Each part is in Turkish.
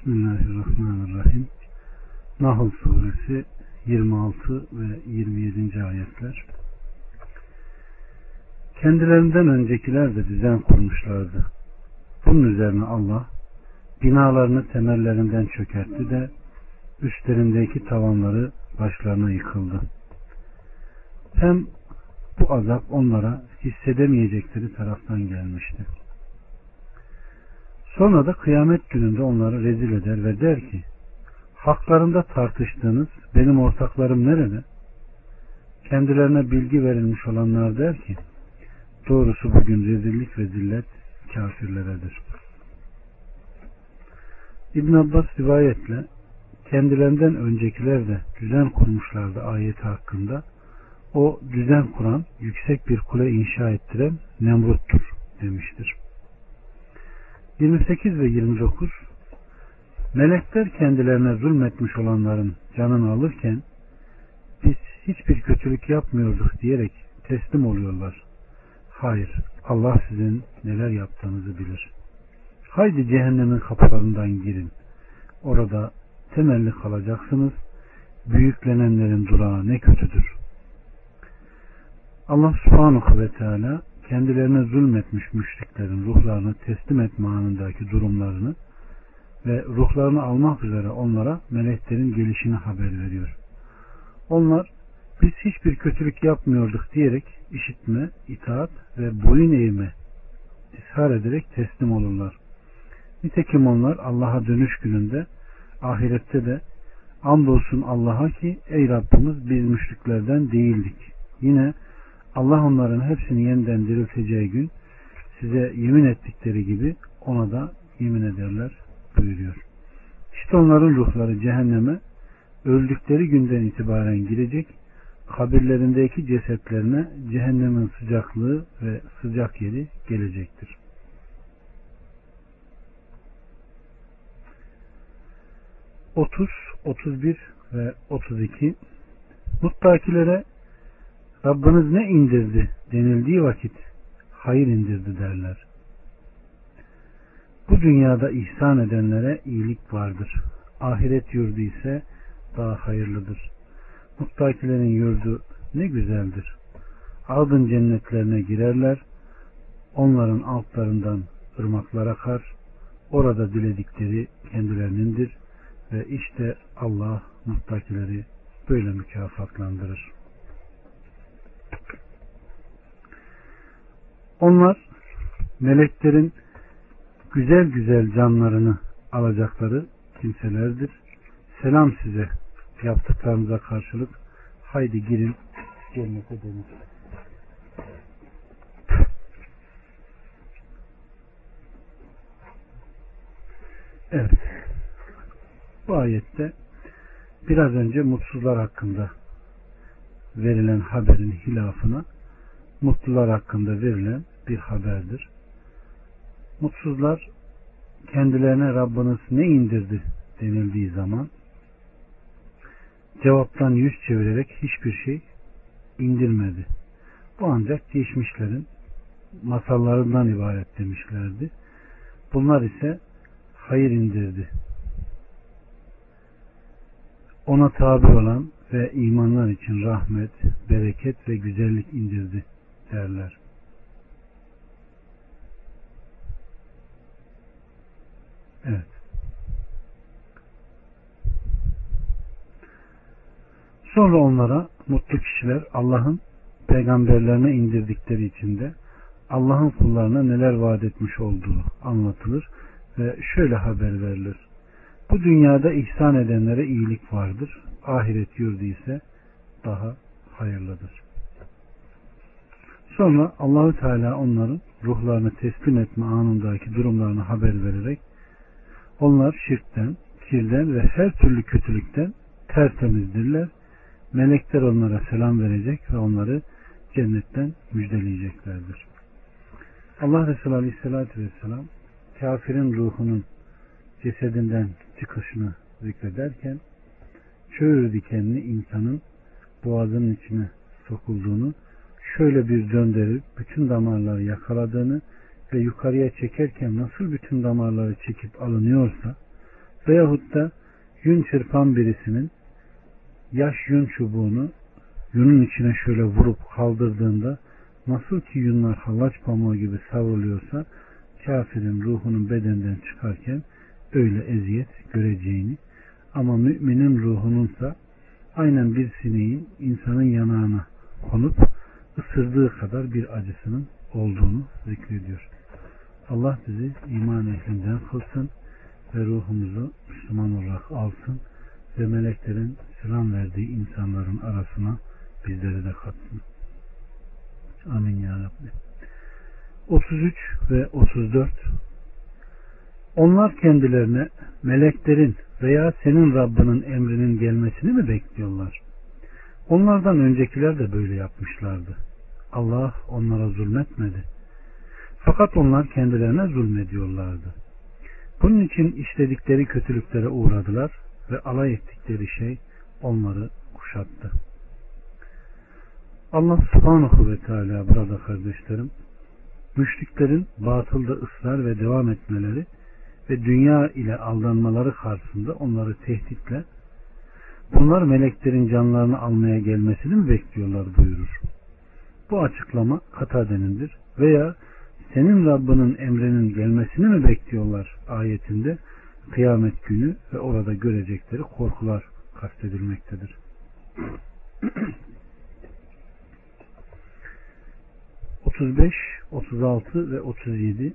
Bismillahirrahmanirrahim. Nahl suresi 26 ve 27. ayetler. Kendilerinden öncekiler de düzen kurmuşlardı. Bunun üzerine Allah binalarını temellerinden çökertti de üstlerindeki tavanları başlarına yıkıldı. Hem bu azap onlara hissedemeyecekleri taraftan gelmişti. Sonra da kıyamet gününde onları rezil eder ve der ki haklarında tartıştığınız benim ortaklarım nerede? Kendilerine bilgi verilmiş olanlar der ki doğrusu bugün rezillik ve zillet kafirleredir. İbn Abbas rivayetle kendilerinden öncekiler de düzen kurmuşlardı ayeti hakkında. O düzen kuran, yüksek bir kule inşa ettiren Nemrut'tur demiştir. 28 ve 29 Melekler kendilerine zulmetmiş olanların canını alırken biz hiçbir kötülük yapmıyorduk diyerek teslim oluyorlar. Hayır, Allah sizin neler yaptığınızı bilir. Haydi cehennemin kapılarından girin. Orada temelli kalacaksınız. Büyüklenenlerin durağı ne kötüdür. Allah subhanahu ve teala kendilerine zulmetmiş müşriklerin ruhlarını teslim etme anındaki durumlarını ve ruhlarını almak üzere onlara meleklerin gelişini haber veriyor. Onlar biz hiçbir kötülük yapmıyorduk diyerek işitme, itaat ve boyun eğme ishar ederek teslim olurlar. Nitekim onlar Allah'a dönüş gününde ahirette de andolsun Allah'a ki ey Rabbimiz biz müşriklerden değildik. Yine Allah onların hepsini yeniden dirilteceği gün size yemin ettikleri gibi ona da yemin ederler buyuruyor. İşte onların ruhları cehenneme öldükleri günden itibaren girecek kabirlerindeki cesetlerine cehennemin sıcaklığı ve sıcak yeri gelecektir. Otuz, otuz bir ve otuz iki Muttakilere Rabbiniz ne indirdi denildiği vakit hayır indirdi derler. Bu dünyada ihsan edenlere iyilik vardır. Ahiret yurdu ise daha hayırlıdır. Muttakilerin yurdu ne güzeldir. Adın cennetlerine girerler. Onların altlarından ırmaklar akar. Orada diledikleri kendilerinindir. Ve işte Allah muttakileri böyle mükafatlandırır. Onlar meleklerin güzel güzel canlarını alacakları kimselerdir. Selam size yaptıklarınıza karşılık haydi girin cennete denir. Evet. Bu ayette biraz önce mutsuzlar hakkında verilen haberin hilafına mutlular hakkında verilen bir haberdir. Mutsuzlar kendilerine Rabbiniz ne indirdi denildiği zaman cevaptan yüz çevirerek hiçbir şey indirmedi. Bu ancak geçmişlerin masallarından ibaret demişlerdi. Bunlar ise hayır indirdi. Ona tabi olan ve imanlar için rahmet, bereket ve güzellik indirdi derler. Evet. Sonra onlara mutlu kişiler Allah'ın peygamberlerine indirdikleri içinde Allah'ın kullarına neler vaat etmiş olduğu anlatılır ve şöyle haber verilir. Bu dünyada ihsan edenlere iyilik vardır. Ahiret yurdu ise daha hayırlıdır. Sonra Allahü Teala onların ruhlarını teslim etme anındaki durumlarını haber vererek onlar şirkten, kirden ve her türlü kötülükten tertemizdirler. Melekler onlara selam verecek ve onları cennetten müjdeleyeceklerdir. Allah Resulü Aleyhisselatü Vesselam kafirin ruhunun cesedinden çıkışını zikrederken çöğür dikenli insanın boğazının içine sokulduğunu şöyle bir döndürüp bütün damarları yakaladığını ve yukarıya çekerken nasıl bütün damarları çekip alınıyorsa veyahut da yün çırpan birisinin yaş yün çubuğunu yünün içine şöyle vurup kaldırdığında nasıl ki yünler hallaç pamuğu gibi savruluyorsa kafirin ruhunun bedenden çıkarken öyle eziyet göreceğini ama müminin ruhununsa aynen bir sineğin insanın yanağına konup ısırdığı kadar bir acısının olduğunu zikrediyor. Allah bizi iman ehlinden kılsın ve ruhumuzu Müslüman olarak alsın ve meleklerin selam verdiği insanların arasına bizleri de katsın. Amin ya Rabbi. 33 ve 34 Onlar kendilerine meleklerin veya senin Rabbinin emrinin gelmesini mi bekliyorlar? Onlardan öncekiler de böyle yapmışlardı. Allah onlara zulmetmedi. Fakat onlar kendilerine zulmediyorlardı. Bunun için işledikleri kötülüklere uğradılar ve alay ettikleri şey onları kuşattı. Allah subhanahu ve teala burada kardeşlerim müşriklerin batılda ısrar ve devam etmeleri ve dünya ile aldanmaları karşısında onları tehditle bunlar meleklerin canlarını almaya gelmesini mi bekliyorlar buyurur. Bu açıklama Katadenindir veya senin Rabbinin emrinin gelmesini mi bekliyorlar ayetinde kıyamet günü ve orada görecekleri korkular kastedilmektedir. 35, 36 ve 37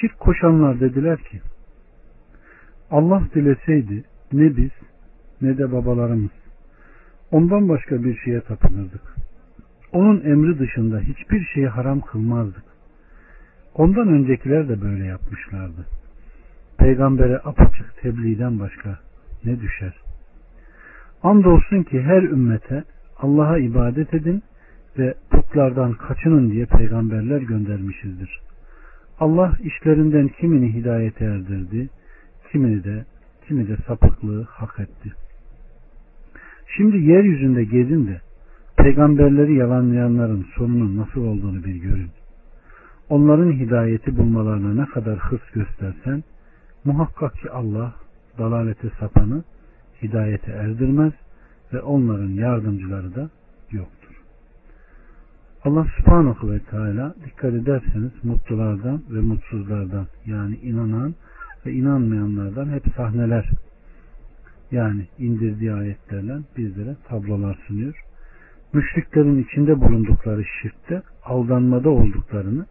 Şirk koşanlar dediler ki Allah dileseydi ne biz ne de babalarımız ondan başka bir şeye tapınırdık. Onun emri dışında hiçbir şeyi haram kılmazdık. Ondan öncekiler de böyle yapmışlardı. Peygambere apaçık tebliğden başka ne düşer? Andolsun ki her ümmete Allah'a ibadet edin ve putlardan kaçının diye peygamberler göndermişizdir. Allah işlerinden kimini hidayete erdirdi, kimini de kimi de sapıklığı hak etti. Şimdi yeryüzünde gezin de peygamberleri yalanlayanların sonunun nasıl olduğunu bir görün. Onların hidayeti bulmalarına ne kadar hırs göstersen muhakkak ki Allah dalalete sapanı hidayete erdirmez ve onların yardımcıları da. Allah subhanahu ve teala dikkat ederseniz mutlulardan ve mutsuzlardan yani inanan ve inanmayanlardan hep sahneler yani indirdiği ayetlerle bizlere tablolar sunuyor. Müşriklerin içinde bulundukları şirkte aldanmada olduklarını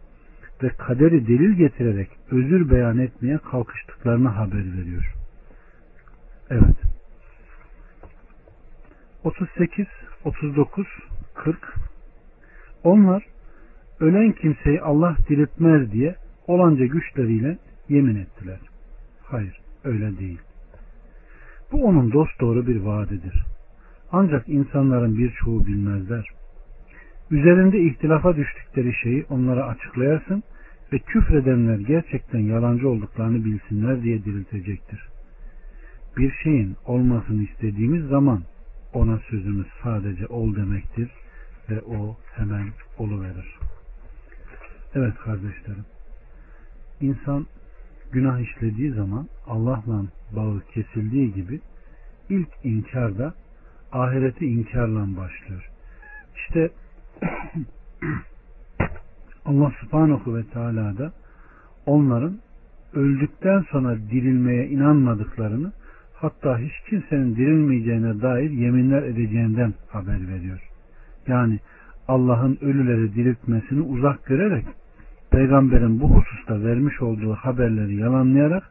ve kaderi delil getirerek özür beyan etmeye kalkıştıklarını haber veriyor. Evet. 38, 39, 40 Onlar ölen kimseyi Allah diriltmez diye olanca güçleriyle yemin ettiler. Hayır, öyle değil. Bu onun dost doğru bir vaadidir. Ancak insanların birçoğu bilmezler. Üzerinde ihtilafa düştükleri şeyi onlara açıklayasın ve küfredenler gerçekten yalancı olduklarını bilsinler diye diriltecektir. Bir şeyin olmasını istediğimiz zaman ona sözümüz sadece ol demektir ve o hemen oluverir. Evet kardeşlerim. İnsan günah işlediği zaman Allah'la bağı kesildiği gibi ilk inkar da ahireti inkarla başlıyor. İşte Allah subhanahu ve teala da onların öldükten sonra dirilmeye inanmadıklarını hatta hiç kimsenin dirilmeyeceğine dair yeminler edeceğinden haber veriyor. Yani Allah'ın ölüleri diriltmesini uzak görerek peygamberin bu hususta vermiş olduğu haberleri yalanlayarak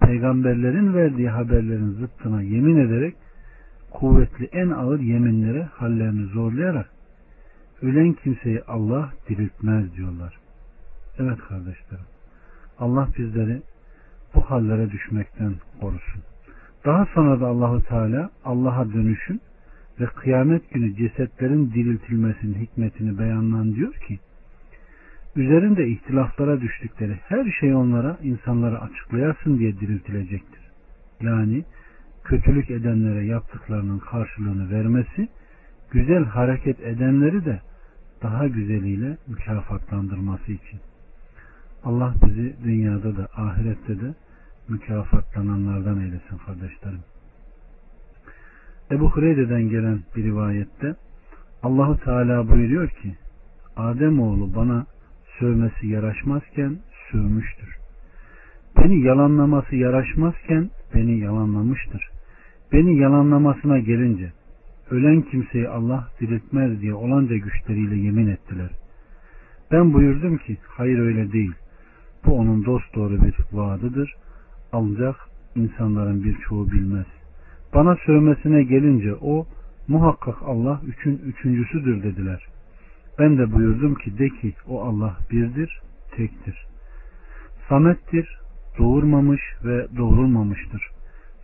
peygamberlerin verdiği haberlerin zıttına yemin ederek kuvvetli en ağır yeminlere hallerini zorlayarak ölen kimseyi Allah diriltmez diyorlar. Evet kardeşlerim. Allah bizleri bu hallere düşmekten korusun. Daha sonra da Allahu Teala Allah'a dönüşün ve kıyamet günü cesetlerin diriltilmesinin hikmetini beyanlan diyor ki üzerinde ihtilaflara düştükleri her şey onlara insanlara açıklayasın diye diriltilecektir. Yani kötülük edenlere yaptıklarının karşılığını vermesi, güzel hareket edenleri de daha güzeliyle mükafatlandırması için. Allah bizi dünyada da ahirette de mükafatlananlardan eylesin kardeşlerim. Ebu Hureyre'den gelen bir rivayette Allahu Teala buyuruyor ki Adem oğlu bana sövmesi yaraşmazken sövmüştür. Beni yalanlaması yaraşmazken beni yalanlamıştır. Beni yalanlamasına gelince ölen kimseyi Allah diriltmez diye olanca güçleriyle yemin ettiler. Ben buyurdum ki hayır öyle değil. Bu onun dost doğru bir vaadıdır. Ancak insanların birçoğu bilmez. Bana sövmesine gelince o muhakkak Allah üçün üçüncüsüdür dediler. Ben de buyurdum ki de ki o Allah birdir, tektir. Samettir, doğurmamış ve doğrulmamıştır.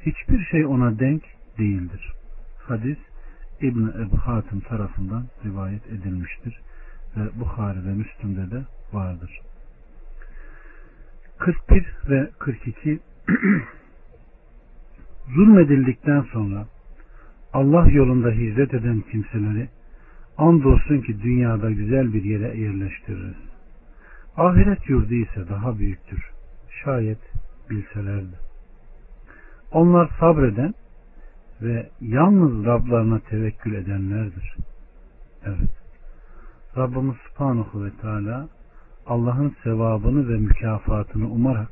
Hiçbir şey ona denk değildir. Hadis İbn Ebu Hatim tarafından rivayet edilmiştir ve Bukhari ve Müslüm'de de vardır. 41 ve 42 zulmedildikten sonra Allah yolunda hicret eden kimseleri andolsun ki dünyada güzel bir yere yerleştiririz. Ahiret yurdu ise daha büyüktür. Şayet bilselerdi. Onlar sabreden ve yalnız Rablarına tevekkül edenlerdir. Evet. Rabbimiz Subhanahu ve Teala Allah'ın sevabını ve mükafatını umarak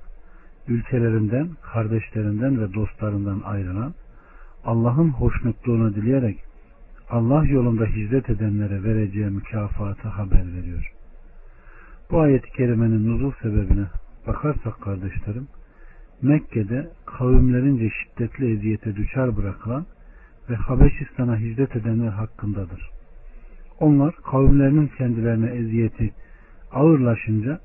ülkelerinden, kardeşlerinden ve dostlarından ayrılan, Allah'ın hoşnutluğunu dileyerek Allah yolunda hicret edenlere vereceği mükafatı haber veriyor. Bu ayet-i kerimenin nuzul sebebine bakarsak kardeşlerim, Mekke'de kavimlerince şiddetli eziyete düşer bırakılan ve Habeşistan'a hicret edenler hakkındadır. Onlar kavimlerinin kendilerine eziyeti ağırlaşınca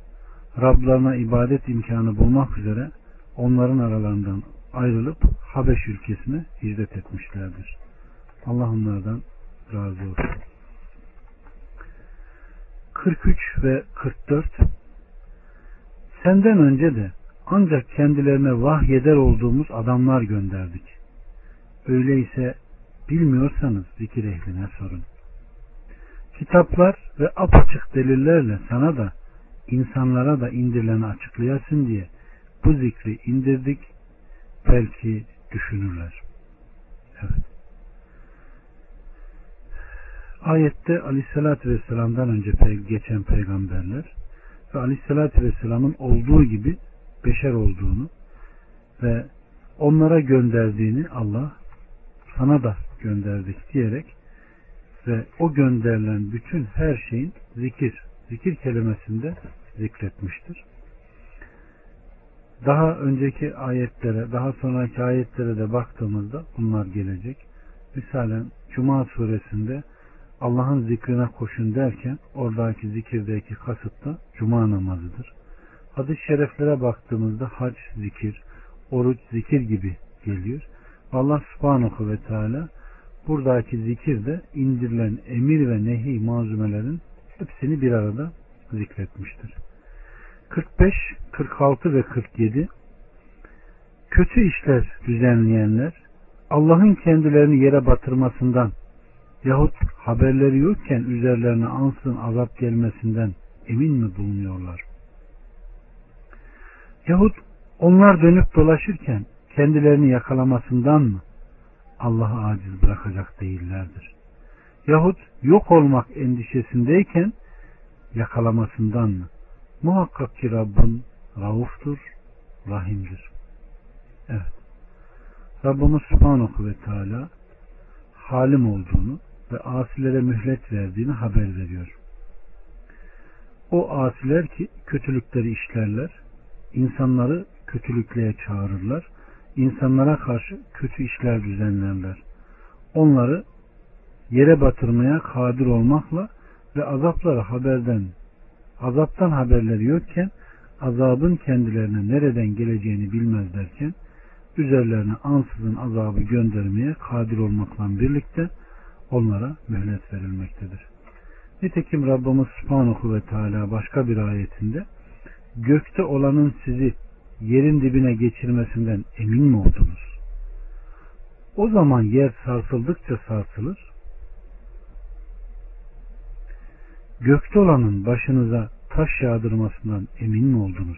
Rablarına ibadet imkanı bulmak üzere onların aralarından ayrılıp Habeş ülkesine hicret etmişlerdir. Allah onlardan razı olsun. 43 ve 44 Senden önce de ancak kendilerine vahyeder olduğumuz adamlar gönderdik. Öyleyse bilmiyorsanız zikir ehline sorun. Kitaplar ve apaçık delillerle sana da insanlara da indirileni açıklayasın diye bu zikri indirdik. Belki düşünürler. Evet. Ayette Aleyhisselatü Vesselam'dan önce geçen peygamberler ve Aleyhisselatü Vesselam'ın olduğu gibi beşer olduğunu ve onlara gönderdiğini Allah sana da gönderdik diyerek ve o gönderilen bütün her şeyin zikir, zikir kelimesinde zikretmiştir. Daha önceki ayetlere, daha sonraki ayetlere de baktığımızda bunlar gelecek. Misalen Cuma suresinde Allah'ın zikrine koşun derken oradaki zikirdeki kasıt da Cuma namazıdır. Hadis-i şereflere baktığımızda hac zikir, oruç zikir gibi geliyor. Allah subhanahu ve teala buradaki zikir de indirilen emir ve nehi malzumelerin hepsini bir arada zikretmiştir. 45, 46 ve 47 Kötü işler düzenleyenler Allah'ın kendilerini yere batırmasından yahut haberleri yokken üzerlerine ansın azap gelmesinden emin mi bulunuyorlar? Yahut onlar dönüp dolaşırken kendilerini yakalamasından mı Allah'ı aciz bırakacak değillerdir? Yahut yok olmak endişesindeyken yakalamasından mı? Muhakkak ki Rabbin rauftur, rahimdir. Evet. Rabbimiz Subhanahu ve Teala halim olduğunu ve asilere mühlet verdiğini haber veriyor. O asiler ki kötülükleri işlerler, insanları kötülüklüğe çağırırlar, insanlara karşı kötü işler düzenlerler. Onları yere batırmaya kadir olmakla ve azapları haberden azaptan haberleri yokken azabın kendilerine nereden geleceğini bilmezlerken üzerlerine ansızın azabı göndermeye kadir olmakla birlikte onlara mühlet verilmektedir. Nitekim Rabbimiz Subhanahu ve Teala başka bir ayetinde gökte olanın sizi yerin dibine geçirmesinden emin mi oldunuz? O zaman yer sarsıldıkça sarsılır. Gökte olanın başınıza taş yağdırmasından emin mi oldunuz?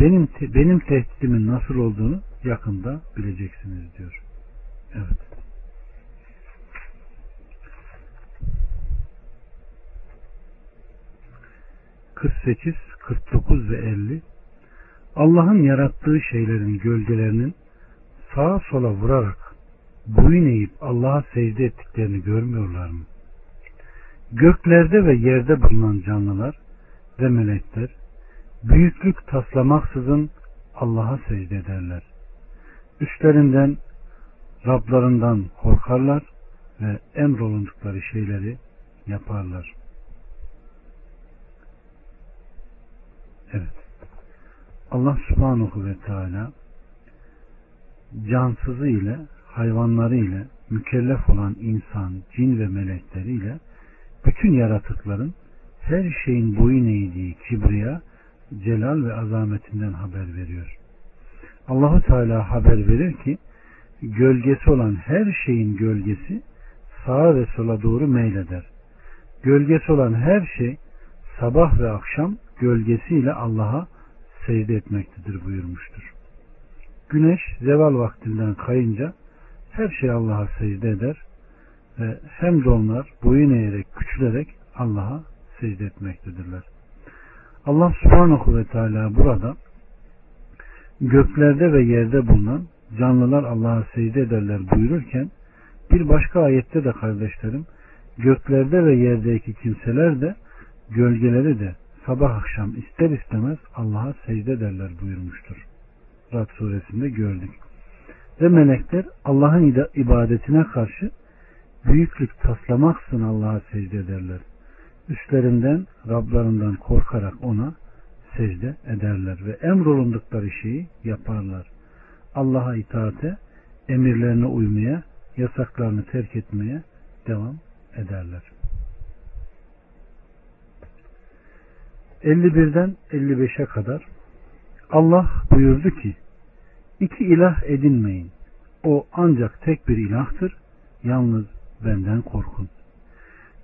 benim te, benim tehdidimin nasıl olduğunu yakında bileceksiniz diyor. Evet. ...48, 49 ve 50... ...Allah'ın yarattığı şeylerin gölgelerinin... ...sağa sola vurarak... ...boyun eğip Allah'a secde ettiklerini görmüyorlar mı? Göklerde ve yerde bulunan canlılar... ...ve melekler... ...büyüklük taslamaksızın... ...Allah'a secde ederler. Üstlerinden... ...Rablarından korkarlar... ...ve emrolundukları şeyleri yaparlar. Evet. Allah subhanahu ve teala cansızı ile hayvanları ile mükellef olan insan, cin ve melekleri ile bütün yaratıkların her şeyin boyun eğdiği kibriya, celal ve azametinden haber veriyor. Allahu Teala haber verir ki gölgesi olan her şeyin gölgesi sağa ve sola doğru meyleder. Gölgesi olan her şey sabah ve akşam gölgesiyle Allah'a secde etmektedir buyurmuştur. Güneş zeval vaktinden kayınca her şey Allah'a secde eder ve hem de onlar boyun eğerek küçülerek Allah'a secde etmektedirler. Allah subhanahu ve teala burada göklerde ve yerde bulunan canlılar Allah'a secde ederler buyururken bir başka ayette de kardeşlerim göklerde ve yerdeki kimseler de gölgeleri de sabah akşam ister istemez Allah'a secde ederler buyurmuştur. Rad suresinde gördük. Ve melekler Allah'ın ibadetine karşı büyüklük taslamaksın Allah'a secde ederler. Üstlerinden Rablarından korkarak ona secde ederler ve emrolundukları şeyi yaparlar. Allah'a itaate, emirlerine uymaya, yasaklarını terk etmeye devam ederler. 51'den 55'e kadar Allah buyurdu ki iki ilah edinmeyin. O ancak tek bir ilahtır. Yalnız benden korkun.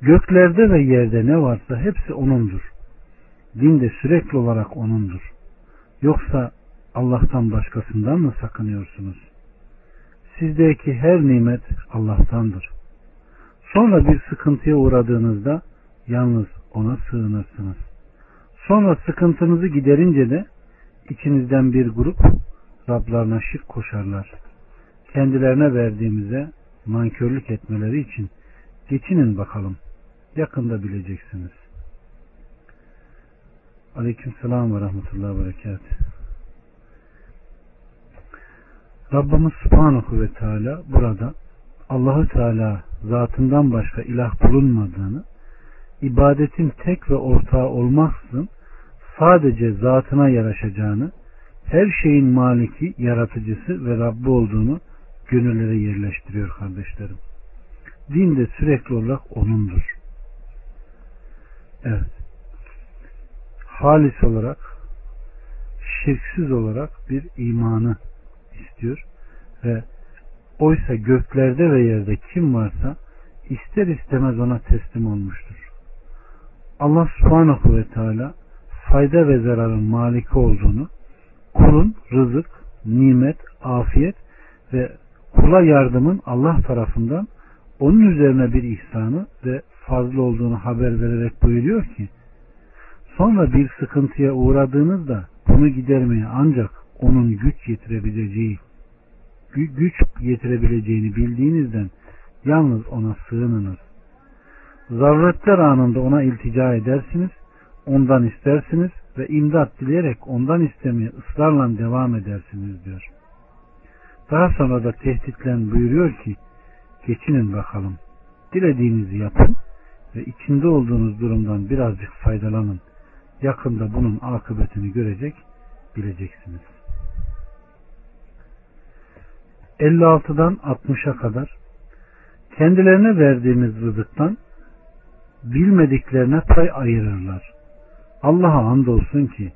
Göklerde ve yerde ne varsa hepsi O'nundur. Din de sürekli olarak O'nundur. Yoksa Allah'tan başkasından mı sakınıyorsunuz? Sizdeki her nimet Allah'tandır. Sonra bir sıkıntıya uğradığınızda yalnız O'na sığınırsınız. Sonra sıkıntınızı giderince de içinizden bir grup Rablarına şirk koşarlar. Kendilerine verdiğimize nankörlük etmeleri için geçinin bakalım. Yakında bileceksiniz. Aleyküm selam ve rahmetullahi ve berekat. Rabbimiz Subhanahu ve Teala burada Allahü Teala zatından başka ilah bulunmadığını, ibadetin tek ve ortağı olmaksızın sadece zatına yaraşacağını, her şeyin maliki, yaratıcısı ve Rabbi olduğunu gönüllere yerleştiriyor kardeşlerim. Din de sürekli olarak O'nundur. Evet. Halis olarak, şirksiz olarak bir imanı istiyor ve oysa göklerde ve yerde kim varsa ister istemez ona teslim olmuştur. Allah subhanahu ve teala fayda ve zararın maliki olduğunu, kulun rızık, nimet, afiyet ve kula yardımın Allah tarafından onun üzerine bir ihsanı ve fazla olduğunu haber vererek buyuruyor ki sonra bir sıkıntıya uğradığınızda bunu gidermeye ancak onun güç yetirebileceği güç yetirebileceğini bildiğinizden yalnız ona sığınınız. Zaruretler anında ona iltica edersiniz ondan istersiniz ve imdat dileyerek ondan istemeye ısrarla devam edersiniz diyor. Daha sonra da tehditlen buyuruyor ki geçinin bakalım. Dilediğinizi yapın ve içinde olduğunuz durumdan birazcık faydalanın. Yakında bunun akıbetini görecek, bileceksiniz. 56'dan 60'a kadar kendilerine verdiğimiz rızıktan bilmediklerine pay ayırırlar. Allah'a andolsun ki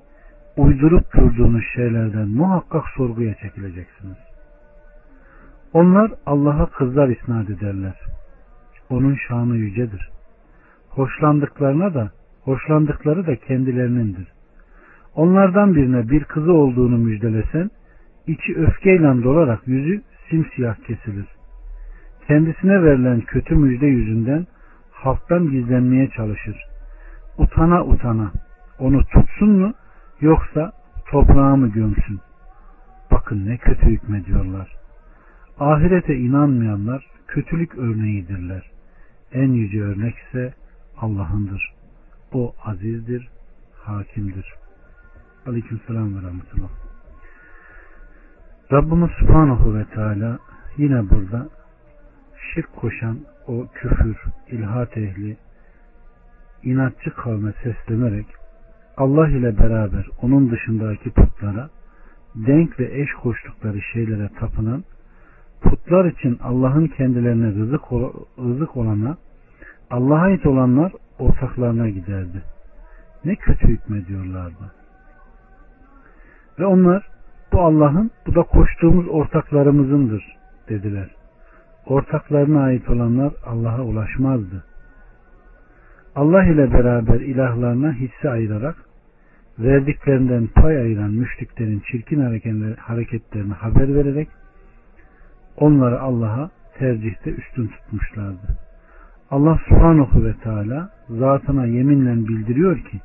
uydurup durduğunuz şeylerden muhakkak sorguya çekileceksiniz. Onlar Allah'a kızlar isnat ederler. Onun şanı yücedir. Hoşlandıklarına da hoşlandıkları da kendilerinindir. Onlardan birine bir kızı olduğunu müjdelesen, içi öfkeyle dolarak yüzü simsiyah kesilir. Kendisine verilen kötü müjde yüzünden halktan gizlenmeye çalışır. Utana utana onu tutsun mu yoksa toprağa mı gömsün? Bakın ne kötü hükmediyorlar. Ahirete inanmayanlar kötülük örneğidirler. En yüce örnek ise Allah'ındır. O azizdir, hakimdir. Aleyküm selam ve rahmetullah. Rabbimiz Subhanahu ve Teala yine burada şirk koşan o küfür, ilhat ehli, inatçı kavme seslenerek Allah ile beraber onun dışındaki putlara denk ve eş koştukları şeylere tapınan putlar için Allah'ın kendilerine rızık, rızık olana Allah'a ait olanlar ortaklarına giderdi. Ne kötü hükmediyorlardı. Ve onlar bu Allah'ın bu da koştuğumuz ortaklarımızındır dediler. Ortaklarına ait olanlar Allah'a ulaşmazdı. Allah ile beraber ilahlarına hisse ayırarak verdiklerinden pay ayıran müşriklerin çirkin hareketlerini haber vererek onları Allah'a tercihte üstün tutmuşlardı. Allah subhanahu ve teala zatına yeminle bildiriyor ki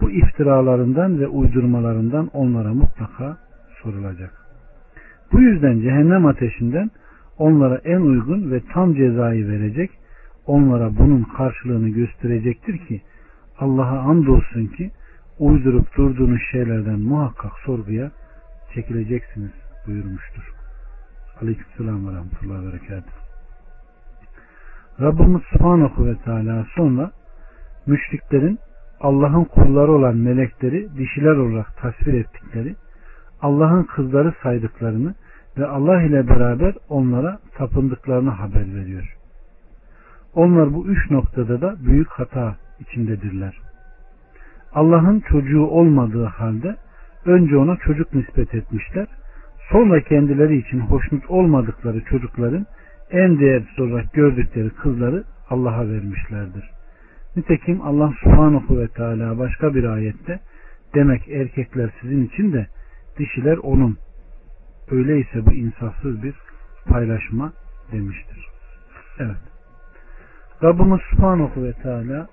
bu iftiralarından ve uydurmalarından onlara mutlaka sorulacak. Bu yüzden cehennem ateşinden onlara en uygun ve tam cezayı verecek, onlara bunun karşılığını gösterecektir ki Allah'a andolsun ki uydurup durduğunuz şeylerden muhakkak sorguya çekileceksiniz buyurmuştur. Aleykümselam ve rahmetullahi ve berekatuhu. Rabbimiz Subhanahu ve Teala sonra müşriklerin Allah'ın kulları olan melekleri dişiler olarak tasvir ettikleri, Allah'ın kızları saydıklarını ve Allah ile beraber onlara tapındıklarını haber veriyor. Onlar bu üç noktada da büyük hata içindedirler. Allah'ın çocuğu olmadığı halde önce ona çocuk nispet etmişler. Sonra kendileri için hoşnut olmadıkları çocukların en değersiz olarak gördükleri kızları Allah'a vermişlerdir. Nitekim Allah subhanahu ve teala başka bir ayette demek erkekler sizin için de dişiler onun. Öyleyse bu insafsız bir paylaşma demiştir. Evet. Rabbimiz subhanahu ve teala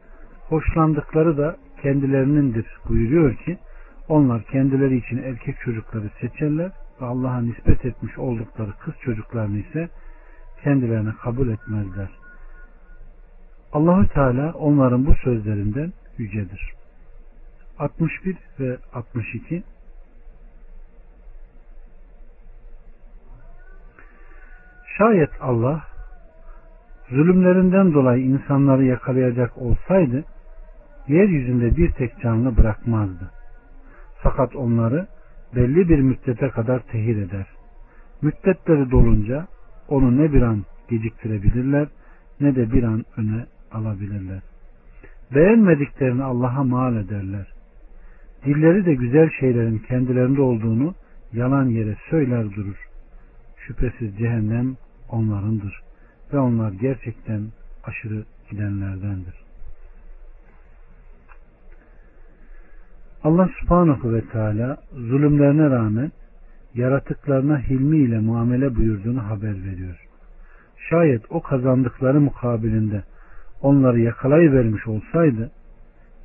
hoşlandıkları da kendilerinindir buyuruyor ki onlar kendileri için erkek çocukları seçerler Allah'a nispet etmiş oldukları kız çocuklarını ise kendilerine kabul etmezler. Allahü Teala onların bu sözlerinden yücedir. 61 ve 62 Şayet Allah zulümlerinden dolayı insanları yakalayacak olsaydı yeryüzünde bir tek canlı bırakmazdı. Fakat onları belli bir müddete kadar tehir eder. Müddetleri dolunca onu ne bir an geciktirebilirler ne de bir an öne alabilirler. Beğenmediklerini Allah'a mal ederler. Dilleri de güzel şeylerin kendilerinde olduğunu yalan yere söyler durur. Şüphesiz cehennem onlarındır ve onlar gerçekten aşırı gidenlerdendir. Allah subhanahu ve teala zulümlerine rağmen yaratıklarına hilmi ile muamele buyurduğunu haber veriyor. Şayet o kazandıkları mukabilinde onları yakalayıvermiş olsaydı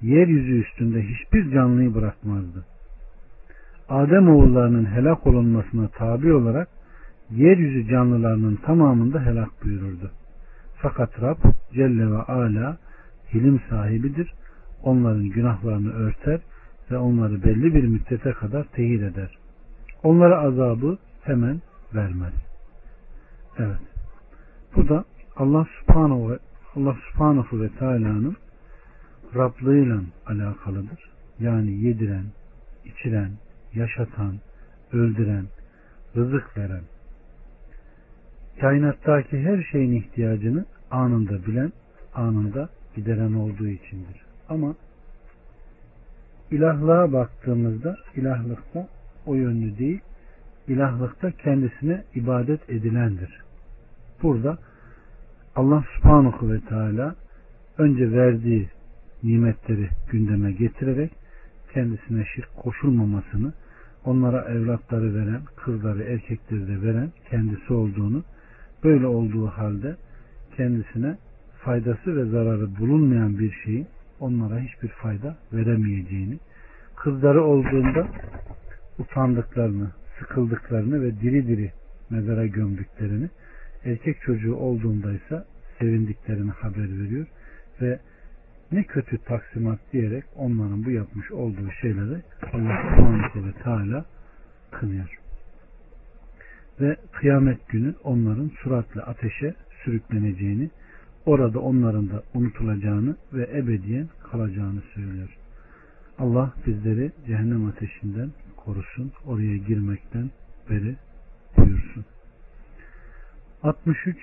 yeryüzü üstünde hiçbir canlıyı bırakmazdı. Adem oğullarının helak olunmasına tabi olarak yeryüzü canlılarının tamamında helak buyururdu. Fakat Rab Celle ve Ala hilim sahibidir. Onların günahlarını örter ve onları belli bir müddete kadar tehir eder. Onlara azabı hemen vermez. Evet. Bu da Allah subhanahu ve Allah subhanahu ve teala'nın Rablığıyla alakalıdır. Yani yediren, içiren, yaşatan, öldüren, rızık veren, kainattaki her şeyin ihtiyacını anında bilen, anında gideren olduğu içindir. Ama ilahlığa baktığımızda ilahlıkta o yönlü değil, ilahlıkta kendisine ibadet edilendir. Burada Allah subhanahu ve teala önce verdiği nimetleri gündeme getirerek kendisine şirk koşulmamasını, onlara evlatları veren, kızları, erkekleri de veren kendisi olduğunu, böyle olduğu halde kendisine faydası ve zararı bulunmayan bir şeyin onlara hiçbir fayda veremeyeceğini, kızları olduğunda utandıklarını, sıkıldıklarını ve diri diri mezara gömdüklerini, erkek çocuğu olduğunda ise sevindiklerini haber veriyor ve ne kötü taksimat diyerek onların bu yapmış olduğu şeyleri Allah subhanahu ve teala kınıyor. Ve kıyamet günü onların suratla ateşe sürükleneceğini, orada onların da unutulacağını ve ebediyen kalacağını söylüyor. Allah bizleri cehennem ateşinden korusun, oraya girmekten beri buyursun. 63,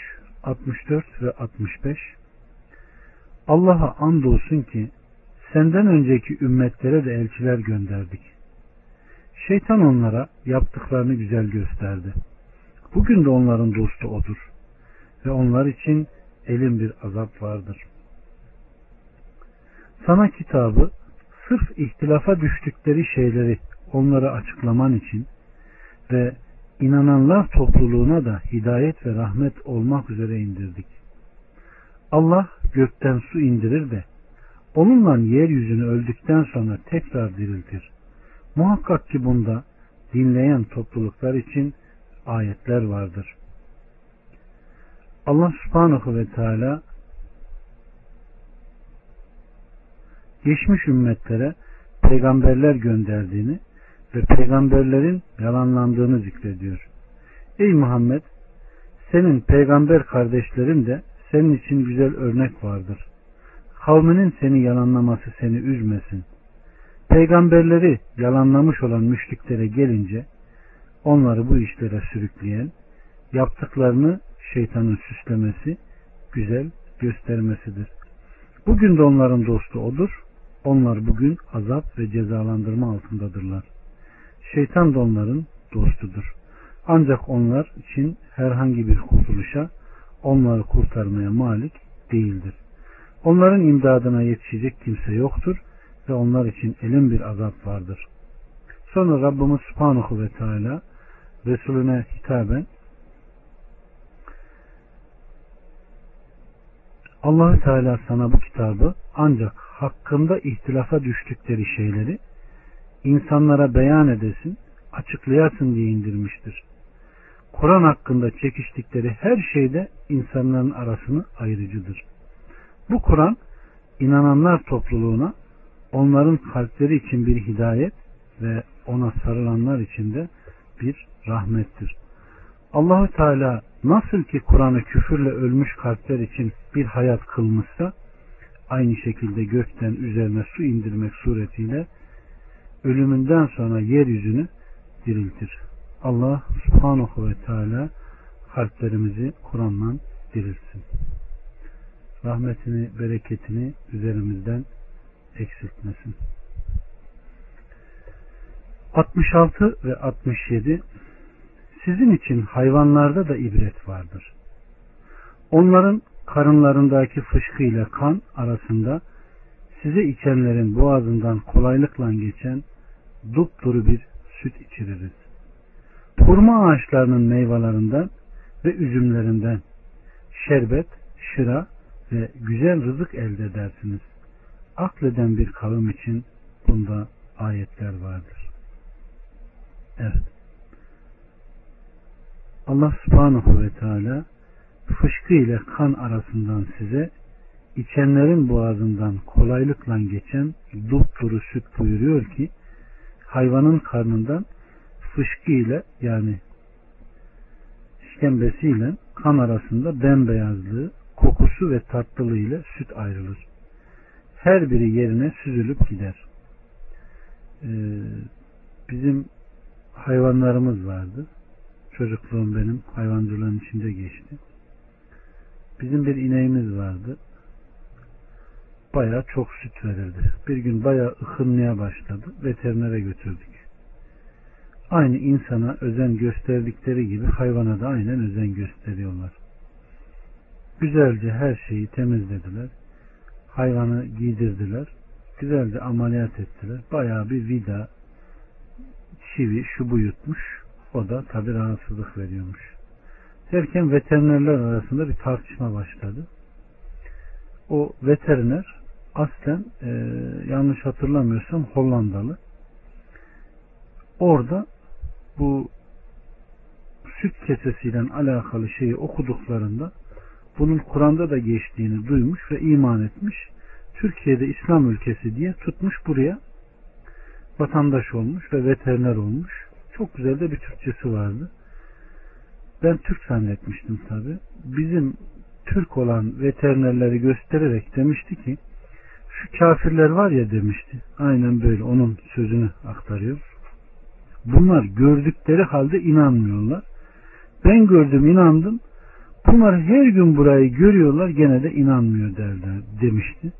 64 ve 65 Allah'a andolsun ki senden önceki ümmetlere de elçiler gönderdik. Şeytan onlara yaptıklarını güzel gösterdi. Bugün de onların dostu odur. Ve onlar için elin bir azap vardır. Sana kitabı sırf ihtilafa düştükleri şeyleri onlara açıklaman için ve inananlar topluluğuna da hidayet ve rahmet olmak üzere indirdik. Allah gökten su indirir de onunla yeryüzünü öldükten sonra tekrar diriltir. Muhakkak ki bunda dinleyen topluluklar için ayetler vardır. Allah subhanahu ve teala geçmiş ümmetlere peygamberler gönderdiğini ve peygamberlerin yalanlandığını zikrediyor. Ey Muhammed senin peygamber kardeşlerin de senin için güzel örnek vardır. Kavminin seni yalanlaması seni üzmesin. Peygamberleri yalanlamış olan müşriklere gelince onları bu işlere sürükleyen, yaptıklarını şeytanın süslemesi, güzel göstermesidir. Bugün de onların dostu odur. Onlar bugün azap ve cezalandırma altındadırlar. Şeytan da onların dostudur. Ancak onlar için herhangi bir kurtuluşa, onları kurtarmaya malik değildir. Onların imdadına yetişecek kimse yoktur ve onlar için elin bir azap vardır. Sonra Rabbimiz Subhanahu ve Teala Resulüne hitaben allah Teala sana bu kitabı ancak hakkında ihtilafa düştükleri şeyleri insanlara beyan edesin, açıklayasın diye indirmiştir. Kur'an hakkında çekiştikleri her şeyde insanların arasını ayırıcıdır. Bu Kur'an inananlar topluluğuna onların kalpleri için bir hidayet ve ona sarılanlar için de bir rahmettir. Allahü Teala nasıl ki Kur'an'ı küfürle ölmüş kalpler için bir hayat kılmışsa aynı şekilde gökten üzerine su indirmek suretiyle ölümünden sonra yeryüzünü diriltir. Allah subhanahu ve teala kalplerimizi Kur'an'la dirilsin. Rahmetini, bereketini üzerimizden eksiltmesin. 66 ve 67 Sizin için hayvanlarda da ibret vardır. Onların karınlarındaki fışkı ile kan arasında size içenlerin boğazından kolaylıkla geçen dupduru bir süt içiririz. Hurma ağaçlarının meyvelerinden ve üzümlerinden şerbet, şıra ve güzel rızık elde edersiniz. Akleden bir kavim için bunda ayetler vardır. Evet. Allah subhanahu ve teala fışkı ile kan arasından size içenlerin boğazından kolaylıkla geçen dupduru süt buyuruyor ki hayvanın karnından fışkı ile yani işkembesiyle kan arasında bembeyazlığı, kokusu ve tatlılığı ile süt ayrılır. Her biri yerine süzülüp gider. Ee, bizim hayvanlarımız vardı. Çocukluğum benim hayvancılığın içinde geçti. Bizim bir ineğimiz vardı. Baya çok süt verirdi. Bir gün baya ıkınmaya başladı. Veterinere götürdük. Aynı insana özen gösterdikleri gibi hayvana da aynen özen gösteriyorlar. Güzelce her şeyi temizlediler. Hayvanı giydirdiler. Güzelce ameliyat ettiler. Bayağı bir vida, çivi, şu bu yutmuş. O da tabi rahatsızlık veriyormuş. Derken veterinerler arasında bir tartışma başladı. O veteriner aslen e, yanlış hatırlamıyorsam Hollandalı. Orada bu süt kesesiyle alakalı şeyi okuduklarında bunun Kur'an'da da geçtiğini duymuş ve iman etmiş. Türkiye'de İslam ülkesi diye tutmuş buraya vatandaş olmuş ve veteriner olmuş. Çok güzel de bir Türkçesi vardı. Ben Türk zannetmiştim tabi. Bizim Türk olan veterinerleri göstererek demişti ki şu kafirler var ya demişti. Aynen böyle onun sözünü aktarıyor. Bunlar gördükleri halde inanmıyorlar. Ben gördüm inandım. Bunlar her gün burayı görüyorlar gene de inanmıyor derler demişti.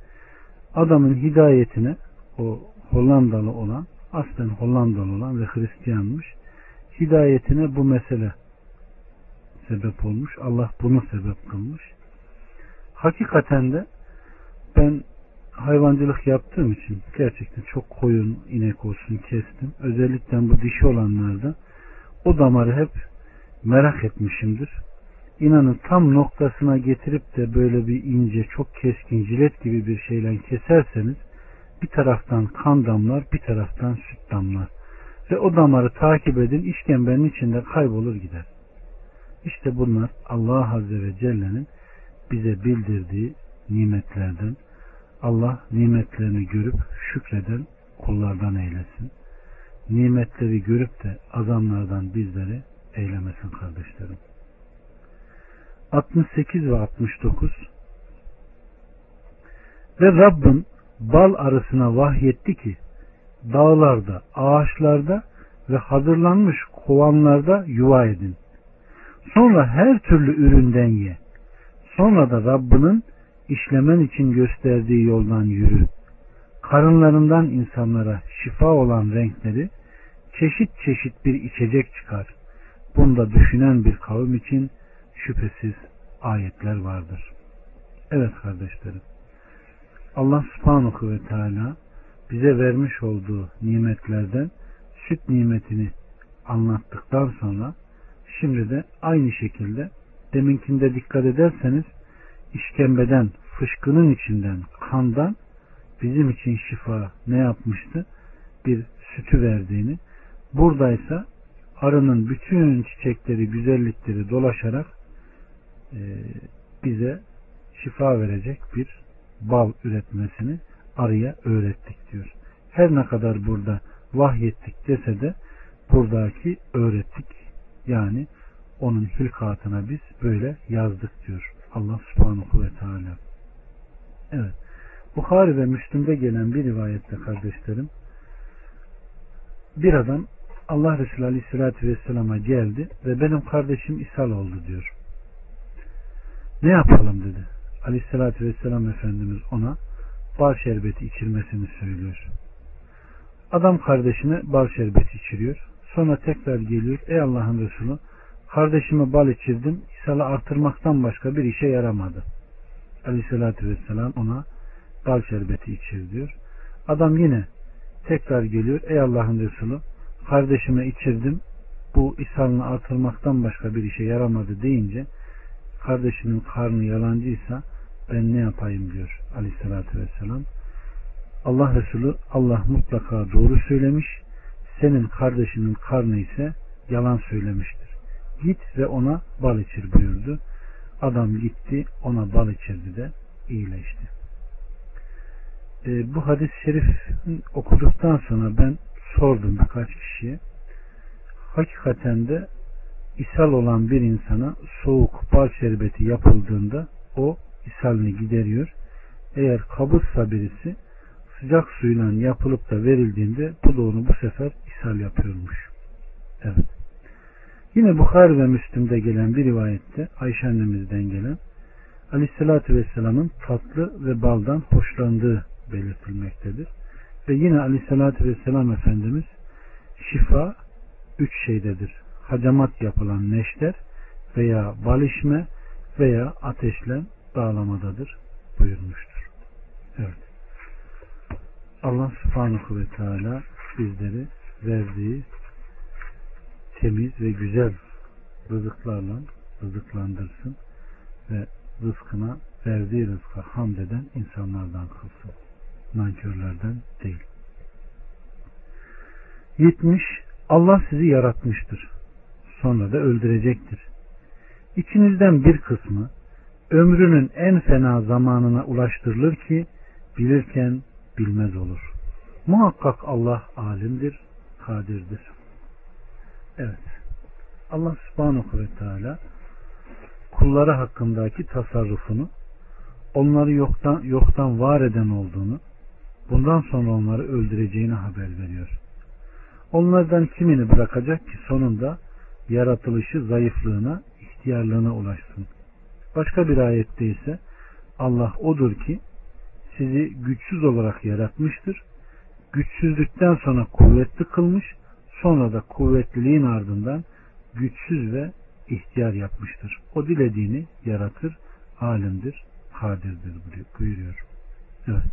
Adamın hidayetine o Hollandalı olan aslen Hollandalı olan ve Hristiyanmış hidayetine bu mesele sebep olmuş. Allah bunu sebep kılmış. Hakikaten de ben hayvancılık yaptığım için gerçekten çok koyun, inek olsun kestim. Özellikle bu dişi olanlarda o damarı hep merak etmişimdir. İnanın tam noktasına getirip de böyle bir ince, çok keskin jilet gibi bir şeyle keserseniz bir taraftan kan damlar, bir taraftan süt damlar. Ve o damarı takip edin, işkembenin içinde kaybolur gider. İşte bunlar Allah Azze ve Celle'nin bize bildirdiği nimetlerden, Allah nimetlerini görüp şükreden kullardan eylesin. Nimetleri görüp de azamlardan bizleri eylemesin kardeşlerim. 68 ve 69 Ve Rabbin bal arısına vahyetti ki dağlarda, ağaçlarda ve hazırlanmış kovanlarda yuva edin. Sonra her türlü üründen ye. Sonra da Rabbinin işlemen için gösterdiği yoldan yürü. Karınlarından insanlara şifa olan renkleri çeşit çeşit bir içecek çıkar. Bunda düşünen bir kavim için şüphesiz ayetler vardır. Evet kardeşlerim. Allah subhanahu ve teala bize vermiş olduğu nimetlerden süt nimetini anlattıktan sonra şimdi de aynı şekilde deminkinde dikkat ederseniz işkembeden, fışkının içinden, kandan bizim için şifa ne yapmıştı? Bir sütü verdiğini. Buradaysa arının bütün çiçekleri, güzellikleri dolaşarak e, bize şifa verecek bir bal üretmesini arıya öğrettik diyor. Her ne kadar burada vahyettik dese de buradaki öğrettik. Yani onun hilkatına biz böyle yazdık diyor. Allah subhanahu ve teala. Evet. Bukhari ve Müslüm'de gelen bir rivayette kardeşlerim bir adam Allah Resulü Aleyhisselatü Vesselam'a geldi ve benim kardeşim ishal oldu diyor. Ne yapalım dedi. Aleyhisselatü Vesselam Efendimiz ona bal şerbeti içirmesini söylüyor. Adam kardeşine bal şerbeti içiriyor. Sonra tekrar geliyor. Ey Allah'ın Resulü kardeşime bal içirdim. İshal'ı artırmaktan başka bir işe yaramadı. Aleyhissalatü vesselam ona bal şerbeti içir diyor. Adam yine tekrar geliyor. Ey Allah'ın Resulü kardeşime içirdim. Bu ishalını artırmaktan başka bir işe yaramadı deyince kardeşinin karnı yalancıysa ben ne yapayım diyor aleyhissalatü vesselam. Allah Resulü Allah mutlaka doğru söylemiş. Senin kardeşinin karnı ise yalan söylemiştir. Git ve ona bal içir buyurdu. Adam gitti ona bal içirdi de iyileşti. E, bu hadis-i şerif okuduktan sonra ben sordum birkaç kişiye. Hakikaten de ishal olan bir insana soğuk bal şerbeti yapıldığında o ishalini gideriyor. Eğer kabızsa birisi sıcak suyla yapılıp da verildiğinde bu da onu bu sefer ishal yapıyormuş. Evet. Yine Bukhari ve Müslim'de gelen bir rivayette Ayşe annemizden gelen Aleyhisselatü Vesselam'ın tatlı ve baldan hoşlandığı belirtilmektedir. Ve yine Aleyhisselatü Vesselam Efendimiz şifa üç şeydedir. Hacamat yapılan neşter veya bal içme veya ateşle bağlamadadır buyurmuştur. Evet. Allah subhanahu ve teala bizleri verdiği temiz ve güzel rızıklarla rızıklandırsın ve rızkına verdiği rızka hamd eden insanlardan kılsın. Nankörlerden değil. 70. Allah sizi yaratmıştır. Sonra da öldürecektir. İçinizden bir kısmı ömrünün en fena zamanına ulaştırılır ki bilirken bilmez olur. Muhakkak Allah alimdir, kadirdir. Evet. Allah subhanahu ve teala kulları hakkındaki tasarrufunu onları yoktan, yoktan var eden olduğunu bundan sonra onları öldüreceğini haber veriyor. Onlardan kimini bırakacak ki sonunda yaratılışı zayıflığına, ihtiyarlığına ulaşsın. Başka bir ayette ise Allah odur ki sizi güçsüz olarak yaratmıştır. Güçsüzlükten sonra kuvvetli kılmış, sonra da kuvvetliliğin ardından güçsüz ve ihtiyar yapmıştır. O dilediğini yaratır, alimdir, kadirdir buyuruyor. Evet.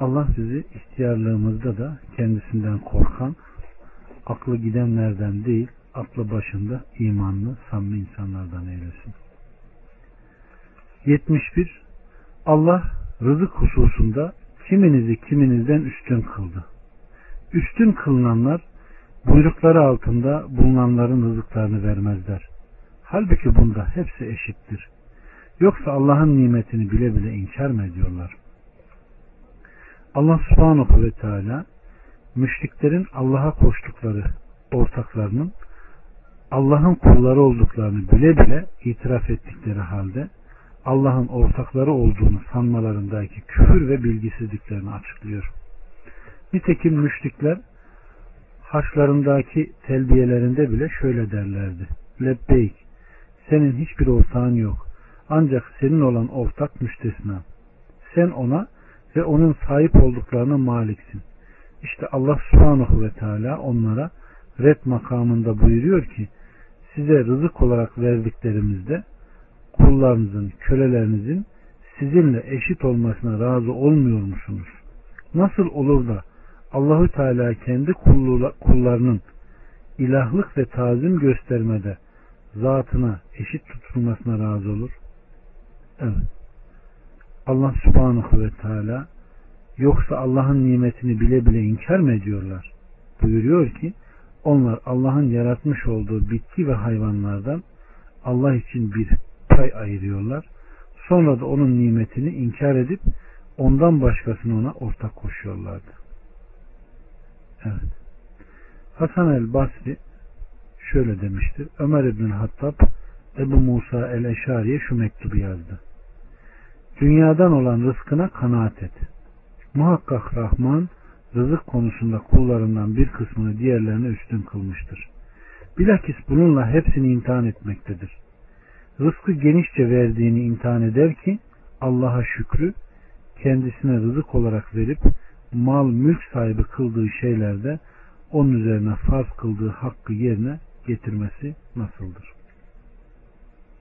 Allah sizi ihtiyarlığımızda da kendisinden korkan, aklı gidenlerden değil, aklı başında imanlı, samimi insanlardan eylesin. 71. Allah rızık hususunda kiminizi kiminizden üstün kıldı. Üstün kılınanlar buyrukları altında bulunanların rızıklarını vermezler. Halbuki bunda hepsi eşittir. Yoksa Allah'ın nimetini bile bile inkar mı ediyorlar? Allah subhanahu ve teala müşriklerin Allah'a koştukları ortaklarının Allah'ın kulları olduklarını bile bile itiraf ettikleri halde Allah'ın ortakları olduğunu sanmalarındaki küfür ve bilgisizliklerini açıklıyor. Nitekim müşrikler haçlarındaki telbiyelerinde bile şöyle derlerdi. Lebbeyk, senin hiçbir ortağın yok. Ancak senin olan ortak müstesna. Sen ona ve onun sahip olduklarına maliksin. İşte Allah subhanahu ve teala onlara red makamında buyuruyor ki size rızık olarak verdiklerimizde kullarınızın, kölelerinizin sizinle eşit olmasına razı olmuyor musunuz? Nasıl olur da Allahü Teala kendi kullarının ilahlık ve tazim göstermede zatına eşit tutulmasına razı olur? Evet. Allah subhanahu ve teala yoksa Allah'ın nimetini bile bile inkar mı ediyorlar? Buyuruyor ki onlar Allah'ın yaratmış olduğu bitki ve hayvanlardan Allah için bir pay ayırıyorlar. Sonra da onun nimetini inkar edip ondan başkasını ona ortak koşuyorlardı. Evet. Hasan el Basri şöyle demiştir. Ömer İbn Hattab Ebu Musa el Eşari'ye şu mektubu yazdı. Dünyadan olan rızkına kanaat et. Muhakkak Rahman rızık konusunda kullarından bir kısmını diğerlerine üstün kılmıştır. Bilakis bununla hepsini imtihan etmektedir. Rızkı genişçe verdiğini imtihan eder ki Allah'a şükrü kendisine rızık olarak verip mal mülk sahibi kıldığı şeylerde onun üzerine farz kıldığı hakkı yerine getirmesi nasıldır?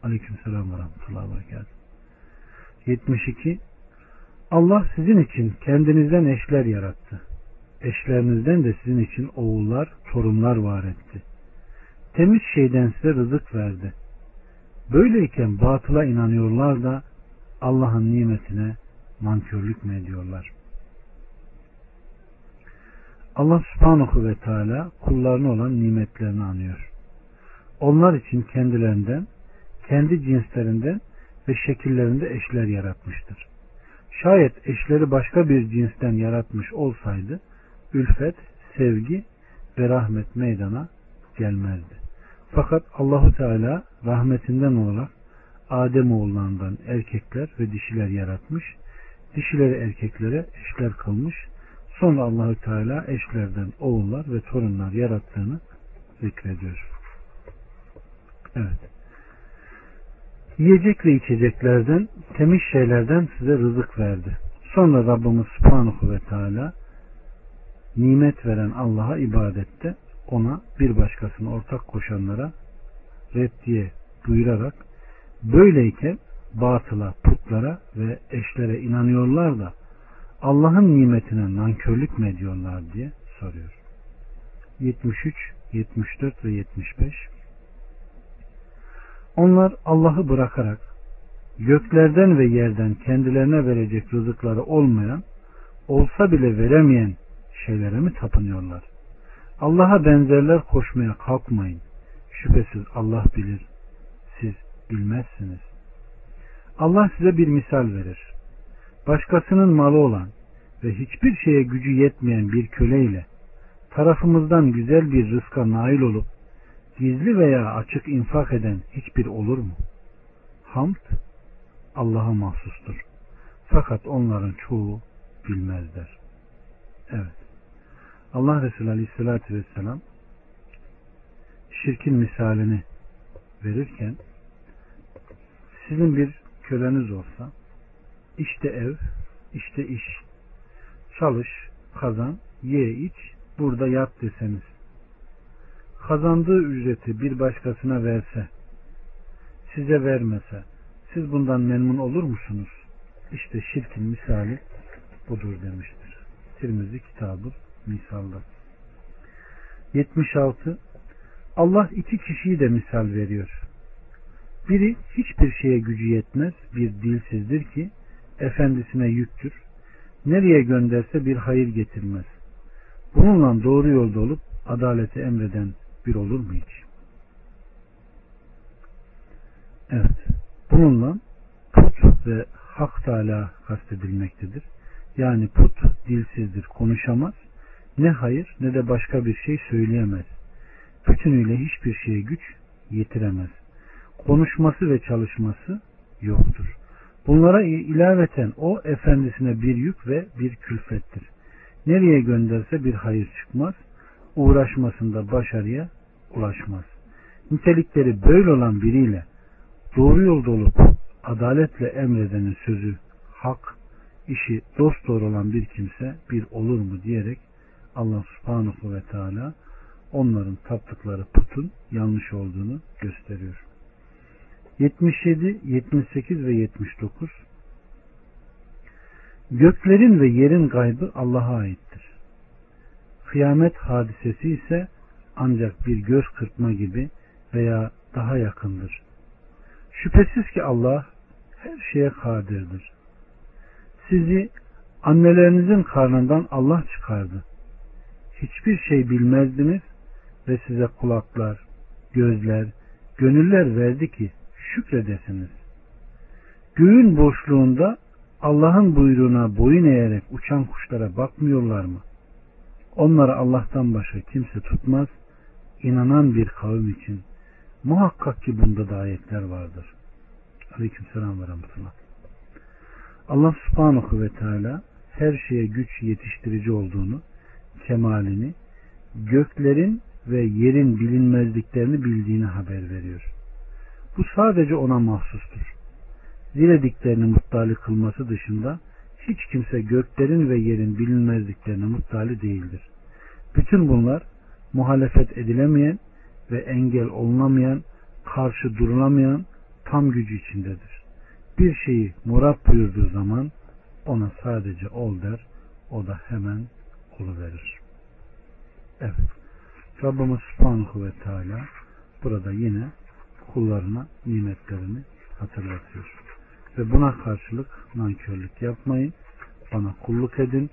Aleyküm selam ve rahmetullahi ve 72 Allah sizin için kendinizden eşler yarattı. Eşlerinizden de sizin için oğullar, torunlar var etti. Temiz şeyden size rızık verdi. Böyleyken batıla inanıyorlar da Allah'ın nimetine mankörlük mü ediyorlar? Allah subhanahu ve teala kullarına olan nimetlerini anıyor. Onlar için kendilerinden, kendi cinslerinden ve şekillerinde eşler yaratmıştır. Şayet eşleri başka bir cinsten yaratmış olsaydı, ülfet, sevgi ve rahmet meydana gelmezdi. Fakat Allahu Teala rahmetinden olarak Adem oğullarından erkekler ve dişiler yaratmış, dişileri erkeklere eşler kılmış, sonra Allahü Teala eşlerden oğullar ve torunlar yarattığını zikrediyor. Evet. Yiyecek ve içeceklerden, temiz şeylerden size rızık verdi. Sonra Rabbimiz Subhanahu ve Teala nimet veren Allah'a ibadette ona bir başkasını ortak koşanlara reddiye buyurarak böyleyken batıla, putlara ve eşlere inanıyorlar da Allah'ın nimetine nankörlük mü ediyorlar diye soruyor. 73, 74 ve 75 Onlar Allah'ı bırakarak göklerden ve yerden kendilerine verecek rızıkları olmayan, olsa bile veremeyen şeylere mi tapınıyorlar? Allah'a benzerler koşmaya kalkmayın. Şüphesiz Allah bilir, siz bilmezsiniz. Allah size bir misal verir. Başkasının malı olan ve hiçbir şeye gücü yetmeyen bir köleyle tarafımızdan güzel bir rızka nail olup gizli veya açık infak eden hiçbir olur mu? Hamd Allah'a mahsustur. Fakat onların çoğu bilmezler. Evet. Allah Resulü Aleyhisselatü Vesselam şirkin misalini verirken sizin bir köleniz olsa işte ev, işte iş, çalış, kazan, ye, iç, burada yat deseniz kazandığı ücreti bir başkasına verse size vermese siz bundan memnun olur musunuz? İşte şirkin misali budur demiştir. Tirmizi kitabı misalda. 76. Allah iki kişiyi de misal veriyor. Biri hiçbir şeye gücü yetmez bir dilsizdir ki efendisine yüktür. Nereye gönderse bir hayır getirmez. Bununla doğru yolda olup adaleti emreden bir olur mu hiç? Evet. Bununla put ve hak Teala kastedilmektedir. Yani put dilsizdir, konuşamaz. Ne hayır ne de başka bir şey söyleyemez. Bütünüyle hiçbir şeye güç yetiremez. Konuşması ve çalışması yoktur. Bunlara ilaveten o efendisine bir yük ve bir külfettir. Nereye gönderse bir hayır çıkmaz. Uğraşmasında başarıya ulaşmaz. Nitelikleri böyle olan biriyle doğru yolda olup adaletle emredenin sözü hak, işi dost doğru olan bir kimse bir olur mu diyerek Allah subhanahu ve teala onların taptıkları putun yanlış olduğunu gösteriyor. 77, 78 ve 79 Göklerin ve yerin gaybı Allah'a aittir. Kıyamet hadisesi ise ancak bir göz kırpma gibi veya daha yakındır. Şüphesiz ki Allah her şeye kadirdir. Sizi annelerinizin karnından Allah çıkardı. Hiçbir şey bilmezdiniz ve size kulaklar, gözler, gönüller verdi ki şükredesiniz. Göğün boşluğunda Allah'ın buyruğuna boyun eğerek uçan kuşlara bakmıyorlar mı? Onları Allah'tan başka kimse tutmaz. İnanan bir kavim için muhakkak ki bunda da ayetler vardır. Aleyküm selam ve rahmetullah. Allah subhanahu ve teala her şeye güç yetiştirici olduğunu, kemalini, göklerin ve yerin bilinmezliklerini bildiğini haber veriyor. Bu sadece ona mahsustur. Dilediklerini muttali kılması dışında hiç kimse göklerin ve yerin bilinmezliklerine muttali değildir. Bütün bunlar muhalefet edilemeyen ve engel olunamayan, karşı durulamayan tam gücü içindedir. Bir şeyi murat buyurduğu zaman ona sadece ol der, o da hemen oluverir. Evet. Rabbimiz Subhanahu ve Teala burada yine kullarına nimetlerini hatırlatıyor. Ve buna karşılık nankörlük yapmayın. Bana kulluk edin.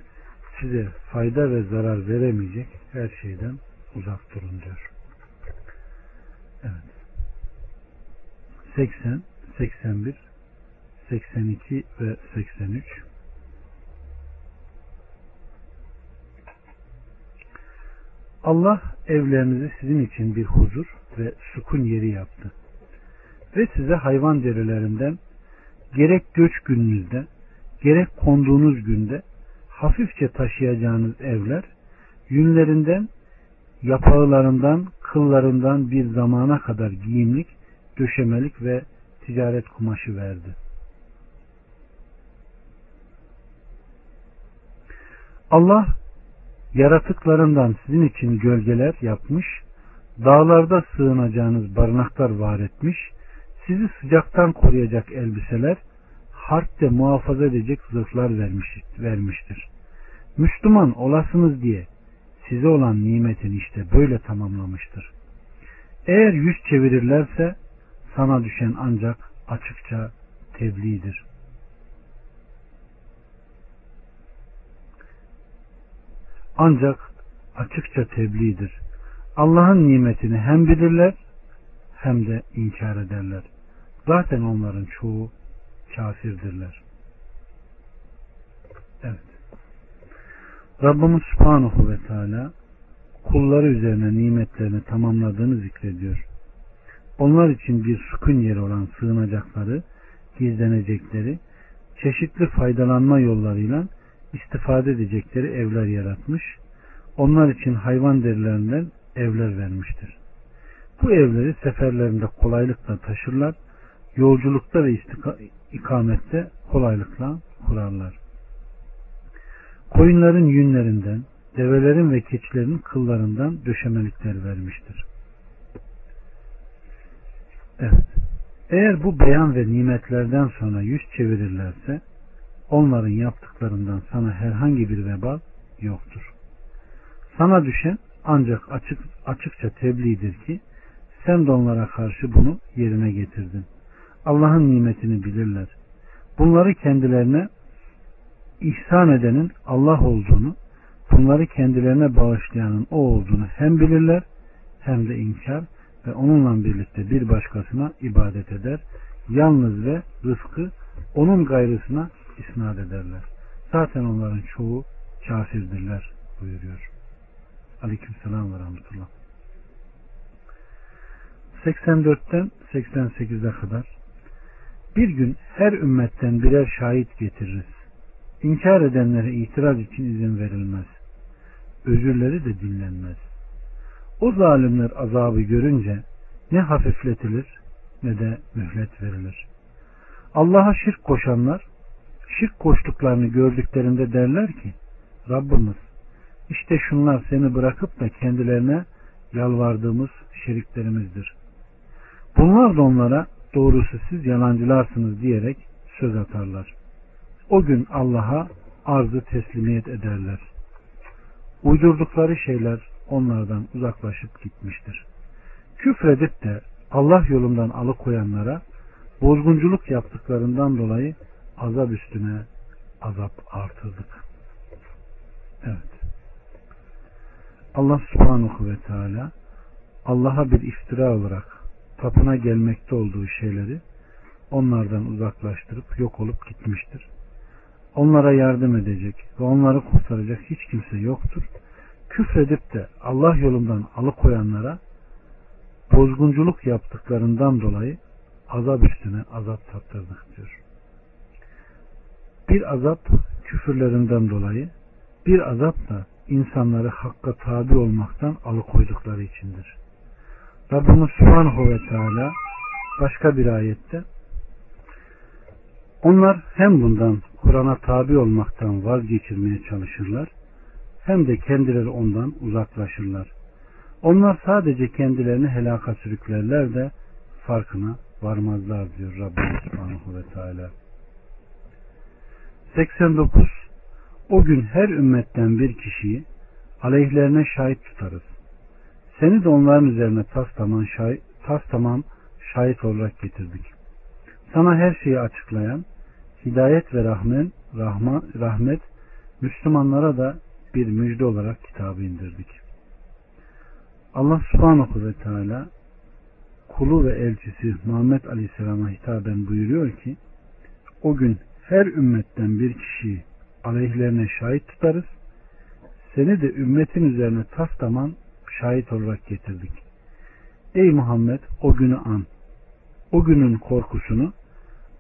Size fayda ve zarar veremeyecek her şeyden uzak durun diyor. Evet. 80, 81, 82 ve 83 Allah evlerinizi sizin için bir huzur ve sukun yeri yaptı ve size hayvan derilerinden gerek göç gününüzde gerek konduğunuz günde hafifçe taşıyacağınız evler yünlerinden yapağılarından kıllarından bir zamana kadar giyimlik döşemelik ve ticaret kumaşı verdi. Allah yaratıklarından sizin için gölgeler yapmış, dağlarda sığınacağınız barınaklar var etmiş sizi sıcaktan koruyacak elbiseler, harpte muhafaza edecek zırhlar vermiş, vermiştir. Müslüman olasınız diye size olan nimetini işte böyle tamamlamıştır. Eğer yüz çevirirlerse sana düşen ancak açıkça tebliğdir. Ancak açıkça tebliğdir. Allah'ın nimetini hem bilirler hem de inkar ederler. Zaten onların çoğu kafirdirler. Evet. Rabbimiz Subhanahu ve Teala kulları üzerine nimetlerini tamamladığını zikrediyor. Onlar için bir sükun yeri olan sığınacakları, gizlenecekleri, çeşitli faydalanma yollarıyla istifade edecekleri evler yaratmış. Onlar için hayvan derilerinden evler vermiştir. Bu evleri seferlerinde kolaylıkla taşırlar, yolculukta ve ikamette kolaylıkla kurarlar. Koyunların yünlerinden, develerin ve keçilerin kıllarından döşemelikler vermiştir. Evet. Eğer bu beyan ve nimetlerden sonra yüz çevirirlerse onların yaptıklarından sana herhangi bir vebal yoktur. Sana düşen ancak açık, açıkça tebliğdir ki sen de onlara karşı bunu yerine getirdin. Allah'ın nimetini bilirler. Bunları kendilerine ihsan edenin Allah olduğunu, bunları kendilerine bağışlayanın o olduğunu hem bilirler hem de inkar ve onunla birlikte bir başkasına ibadet eder. Yalnız ve rızkı onun gayrısına isnat ederler. Zaten onların çoğu kafirdirler buyuruyor. Aleyküm selam ve rahmetullah. 84'ten 88'e kadar bir gün her ümmetten birer şahit getiririz. İnkar edenlere itiraz için izin verilmez. Özürleri de dinlenmez. O zalimler azabı görünce ne hafifletilir ne de mühlet verilir. Allah'a şirk koşanlar şirk koştuklarını gördüklerinde derler ki Rabbimiz işte şunlar seni bırakıp da kendilerine yalvardığımız şiriklerimizdir. Bunlar da onlara doğrusu siz yalancılarsınız diyerek söz atarlar. O gün Allah'a arzı teslimiyet ederler. Uydurdukları şeyler onlardan uzaklaşıp gitmiştir. Küfredip de Allah yolundan alıkoyanlara bozgunculuk yaptıklarından dolayı azap üstüne azap artırdık. Evet. Allah subhanahu ve teala Allah'a bir iftira olarak tapına gelmekte olduğu şeyleri onlardan uzaklaştırıp yok olup gitmiştir. Onlara yardım edecek ve onları kurtaracak hiç kimse yoktur. Küfredip de Allah yolundan alıkoyanlara bozgunculuk yaptıklarından dolayı azap üstüne azap tattırdık diyor. Bir azap küfürlerinden dolayı, bir azap da insanları hakka tabi olmaktan alıkoydukları içindir. Rabbimiz Subhanahu ve Teala başka bir ayette onlar hem bundan Kur'an'a tabi olmaktan vazgeçirmeye çalışırlar hem de kendileri ondan uzaklaşırlar. Onlar sadece kendilerini helaka sürüklerler de farkına varmazlar diyor Rabbimiz Subhanahu ve Teala. 89 O gün her ümmetten bir kişiyi aleyhlerine şahit tutarız. Seni de onların üzerine tas tamam şahit, tas şahit olarak getirdik. Sana her şeyi açıklayan, hidayet ve rahmet, rahma, rahmet Müslümanlara da bir müjde olarak kitabı indirdik. Allah subhanahu ve teala kulu ve elçisi Muhammed Aleyhisselam'a hitaben buyuruyor ki o gün her ümmetten bir kişiyi aleyhlerine şahit tutarız. Seni de ümmetin üzerine tas tamam şahit olarak getirdik. Ey Muhammed o günü an. O günün korkusunu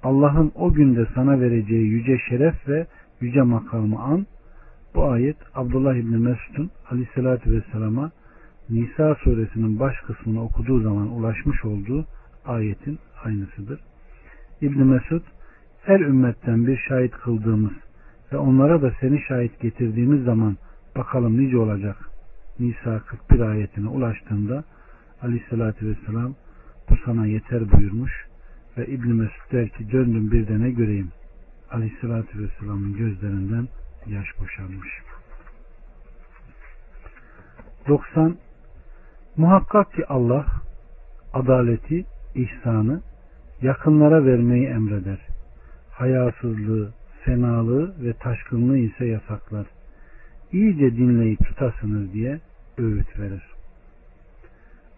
Allah'ın o günde sana vereceği yüce şeref ve yüce makamı an. Bu ayet Abdullah İbni Mesud'un aleyhissalatü vesselama Nisa suresinin baş kısmını okuduğu zaman ulaşmış olduğu ayetin aynısıdır. İbni Mesud her ümmetten bir şahit kıldığımız ve onlara da seni şahit getirdiğimiz zaman bakalım nice olacak. Nisa 41 ayetine ulaştığında aleyhissalatü vesselam bu sana yeter buyurmuş ve İbn Mesud der ki döndüm bir de ne göreyim. Aleyhisselatü Vesselam'ın gözlerinden yaş boşanmış. 90. Muhakkak ki Allah adaleti, ihsanı yakınlara vermeyi emreder. Hayasızlığı, fenalığı ve taşkınlığı ise yasaklar. İyice dinleyip tutasınız diye öğüt verir.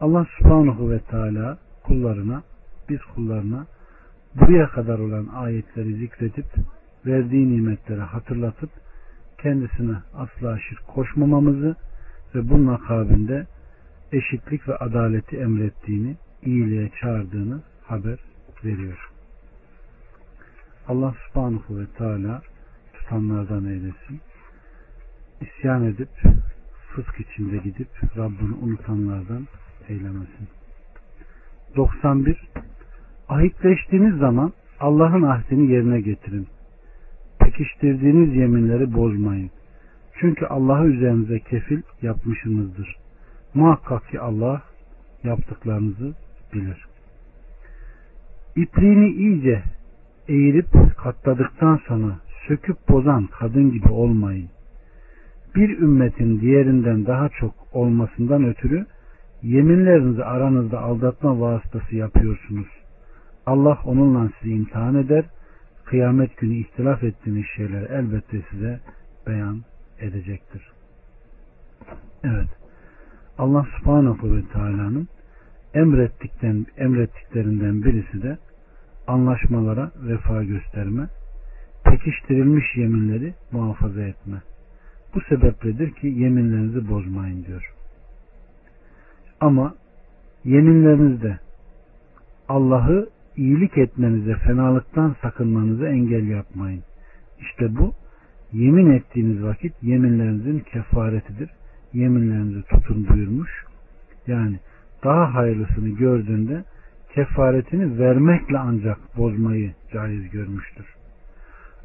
Allah subhanahu ve teala kullarına, biz kullarına buraya kadar olan ayetleri zikredip verdiği nimetleri hatırlatıp kendisine asla şirk koşmamamızı ve bunun akabinde eşitlik ve adaleti emrettiğini, iyiliğe çağırdığını haber veriyor. Allah subhanahu ve teala tutanlardan eylesin. İsyan edip fısk içinde gidip Rabbini unutanlardan eylemesin. 91 Ahitleştiğiniz zaman Allah'ın ahdini yerine getirin. Pekiştirdiğiniz yeminleri bozmayın. Çünkü Allah'ı üzerinize kefil yapmışsınızdır. Muhakkak ki Allah yaptıklarınızı bilir. İpliğini iyice eğirip katladıktan sonra söküp bozan kadın gibi olmayın. Bir ümmetin diğerinden daha çok olmasından ötürü yeminlerinizi aranızda aldatma vasıtası yapıyorsunuz. Allah onunla sizi imtihan eder. Kıyamet günü ihtilaf ettiğiniz şeyler elbette size beyan edecektir. Evet. Allah subhanahu ve teala'nın emrettikten, emrettiklerinden birisi de anlaşmalara vefa gösterme, pekiştirilmiş yeminleri muhafaza etme. Bu sebepledir ki yeminlerinizi bozmayın diyor. Ama yeminlerinizde Allah'ı iyilik etmenize, fenalıktan sakınmanıza engel yapmayın. İşte bu yemin ettiğiniz vakit yeminlerinizin kefaretidir. Yeminlerinizi tutun buyurmuş. Yani daha hayırlısını gördüğünde kefaretini vermekle ancak bozmayı caiz görmüştür.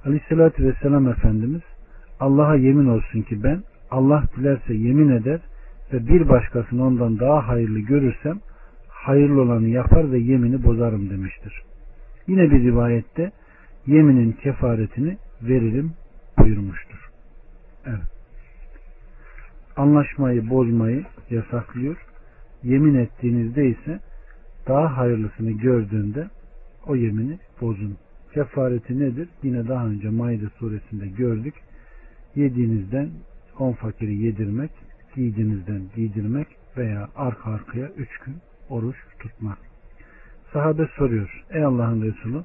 Aleyhissalatü vesselam Efendimiz Allah'a yemin olsun ki ben Allah dilerse yemin eder ve bir başkasını ondan daha hayırlı görürsem hayırlı olanı yapar ve yemini bozarım demiştir. Yine bir rivayette yeminin kefaretini veririm buyurmuştur. Evet. Anlaşmayı bozmayı yasaklıyor. Yemin ettiğinizde ise daha hayırlısını gördüğünde o yemini bozun. Kefareti nedir? Yine daha önce Maide suresinde gördük. Yediğinizden on fakiri yedirmek, giydiğinizden giydirmek veya arka arkaya üç gün oruç tutmak. Sahabe soruyor. Ey Allah'ın Resulü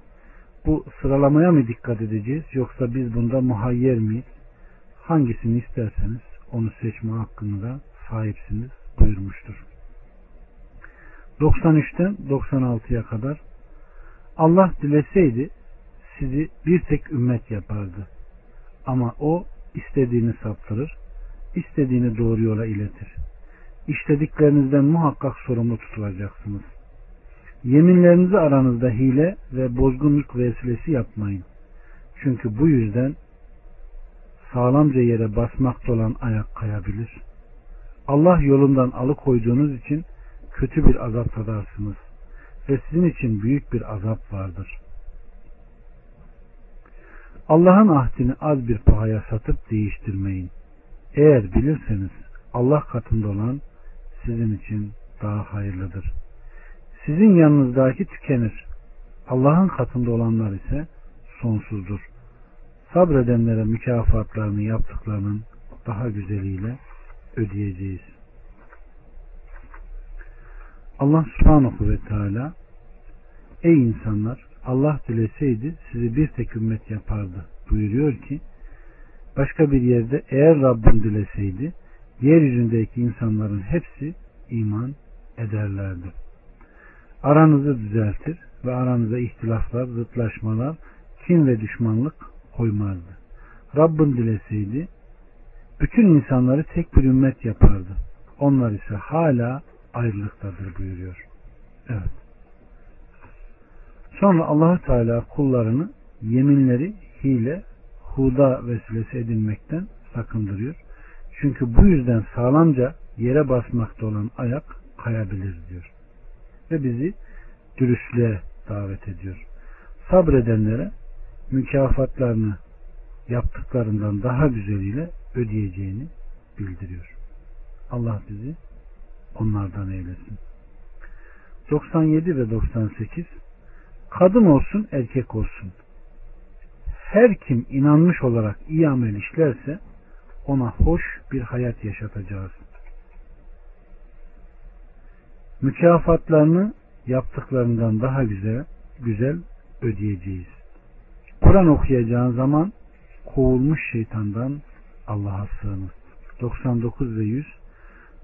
bu sıralamaya mı dikkat edeceğiz yoksa biz bunda muhayyer miyiz? Hangisini isterseniz onu seçme hakkını da sahipsiniz buyurmuştur. 93'ten 96'ya kadar Allah dileseydi sizi bir tek ümmet yapardı. Ama o istediğini saptırır, istediğini doğru yola iletir. İşlediklerinizden muhakkak sorumlu tutulacaksınız. Yeminlerinizi aranızda hile ve bozgunluk vesilesi yapmayın. Çünkü bu yüzden sağlamca yere basmakta olan ayak kayabilir. Allah yolundan alıkoyduğunuz için kötü bir azap tadarsınız ve sizin için büyük bir azap vardır. Allah'ın ahdini az bir pahaya satıp değiştirmeyin. Eğer bilirseniz Allah katında olan sizin için daha hayırlıdır. Sizin yanınızdaki tükenir. Allah'ın katında olanlar ise sonsuzdur. Sabredenlere mükafatlarını yaptıklarının daha güzeliyle ödeyeceğiz. Allah subhanahu ve teala Ey insanlar Allah dileseydi sizi bir tek ümmet yapardı buyuruyor ki başka bir yerde eğer Rabbim dileseydi yeryüzündeki insanların hepsi iman ederlerdi. Aranızı düzeltir ve aranıza ihtilaflar, zıtlaşmalar, kin ve düşmanlık koymazdı. Rabbin dileseydi bütün insanları tek bir ümmet yapardı. Onlar ise hala ayrılıktadır buyuruyor. Evet. Sonra allah Teala kullarını yeminleri hile, huda vesilesi edinmekten sakındırıyor. Çünkü bu yüzden sağlamca yere basmakta olan ayak kayabilir diyor. Ve bizi dürüstlüğe davet ediyor. Sabredenlere mükafatlarını yaptıklarından daha güzeliyle ödeyeceğini bildiriyor. Allah bizi onlardan eylesin. 97 ve 98 Kadın olsun erkek olsun. Her kim inanmış olarak iyi amel işlerse ona hoş bir hayat yaşatacağız. Mükafatlarını yaptıklarından daha güzel, güzel ödeyeceğiz. Kur'an okuyacağın zaman kovulmuş şeytandan Allah'a sığınır. 99 ve 100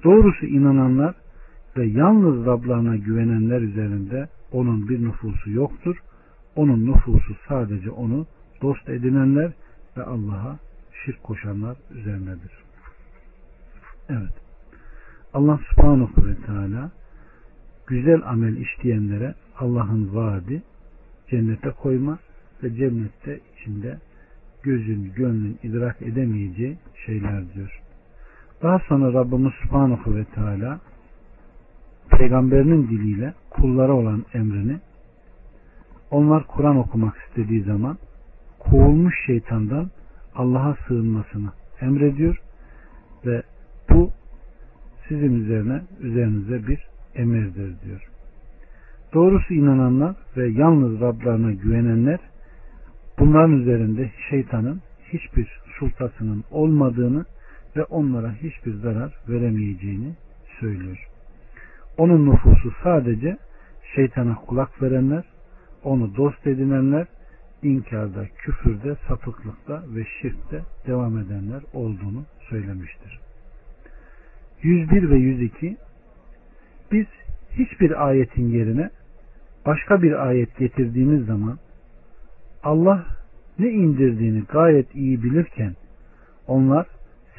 Doğrusu inananlar ve yalnız Rablarına güvenenler üzerinde onun bir nüfusu yoktur. Onun nüfusu sadece onu dost edinenler ve Allah'a şirk koşanlar üzerinedir. Evet. Allah subhanahu ve teala güzel amel işleyenlere Allah'ın vaadi cennete koyma ve cennette içinde gözün, gönlün idrak edemeyeceği şeyler diyor. Daha sonra Rabbimiz Subhanahu ve Teala peygamberinin diliyle kullara olan emrini onlar Kur'an okumak istediği zaman kovulmuş şeytandan Allah'a sığınmasını emrediyor ve bu sizin üzerine üzerinize bir emirdir diyor. Doğrusu inananlar ve yalnız Rablarına güvenenler bunların üzerinde şeytanın hiçbir sultasının olmadığını ve onlara hiçbir zarar veremeyeceğini söylüyor. Onun nüfusu sadece şeytana kulak verenler, onu dost edinenler, inkarda, küfürde, sapıklıkta ve şirkte devam edenler olduğunu söylemiştir. 101 ve 102 Biz hiçbir ayetin yerine başka bir ayet getirdiğimiz zaman Allah ne indirdiğini gayet iyi bilirken onlar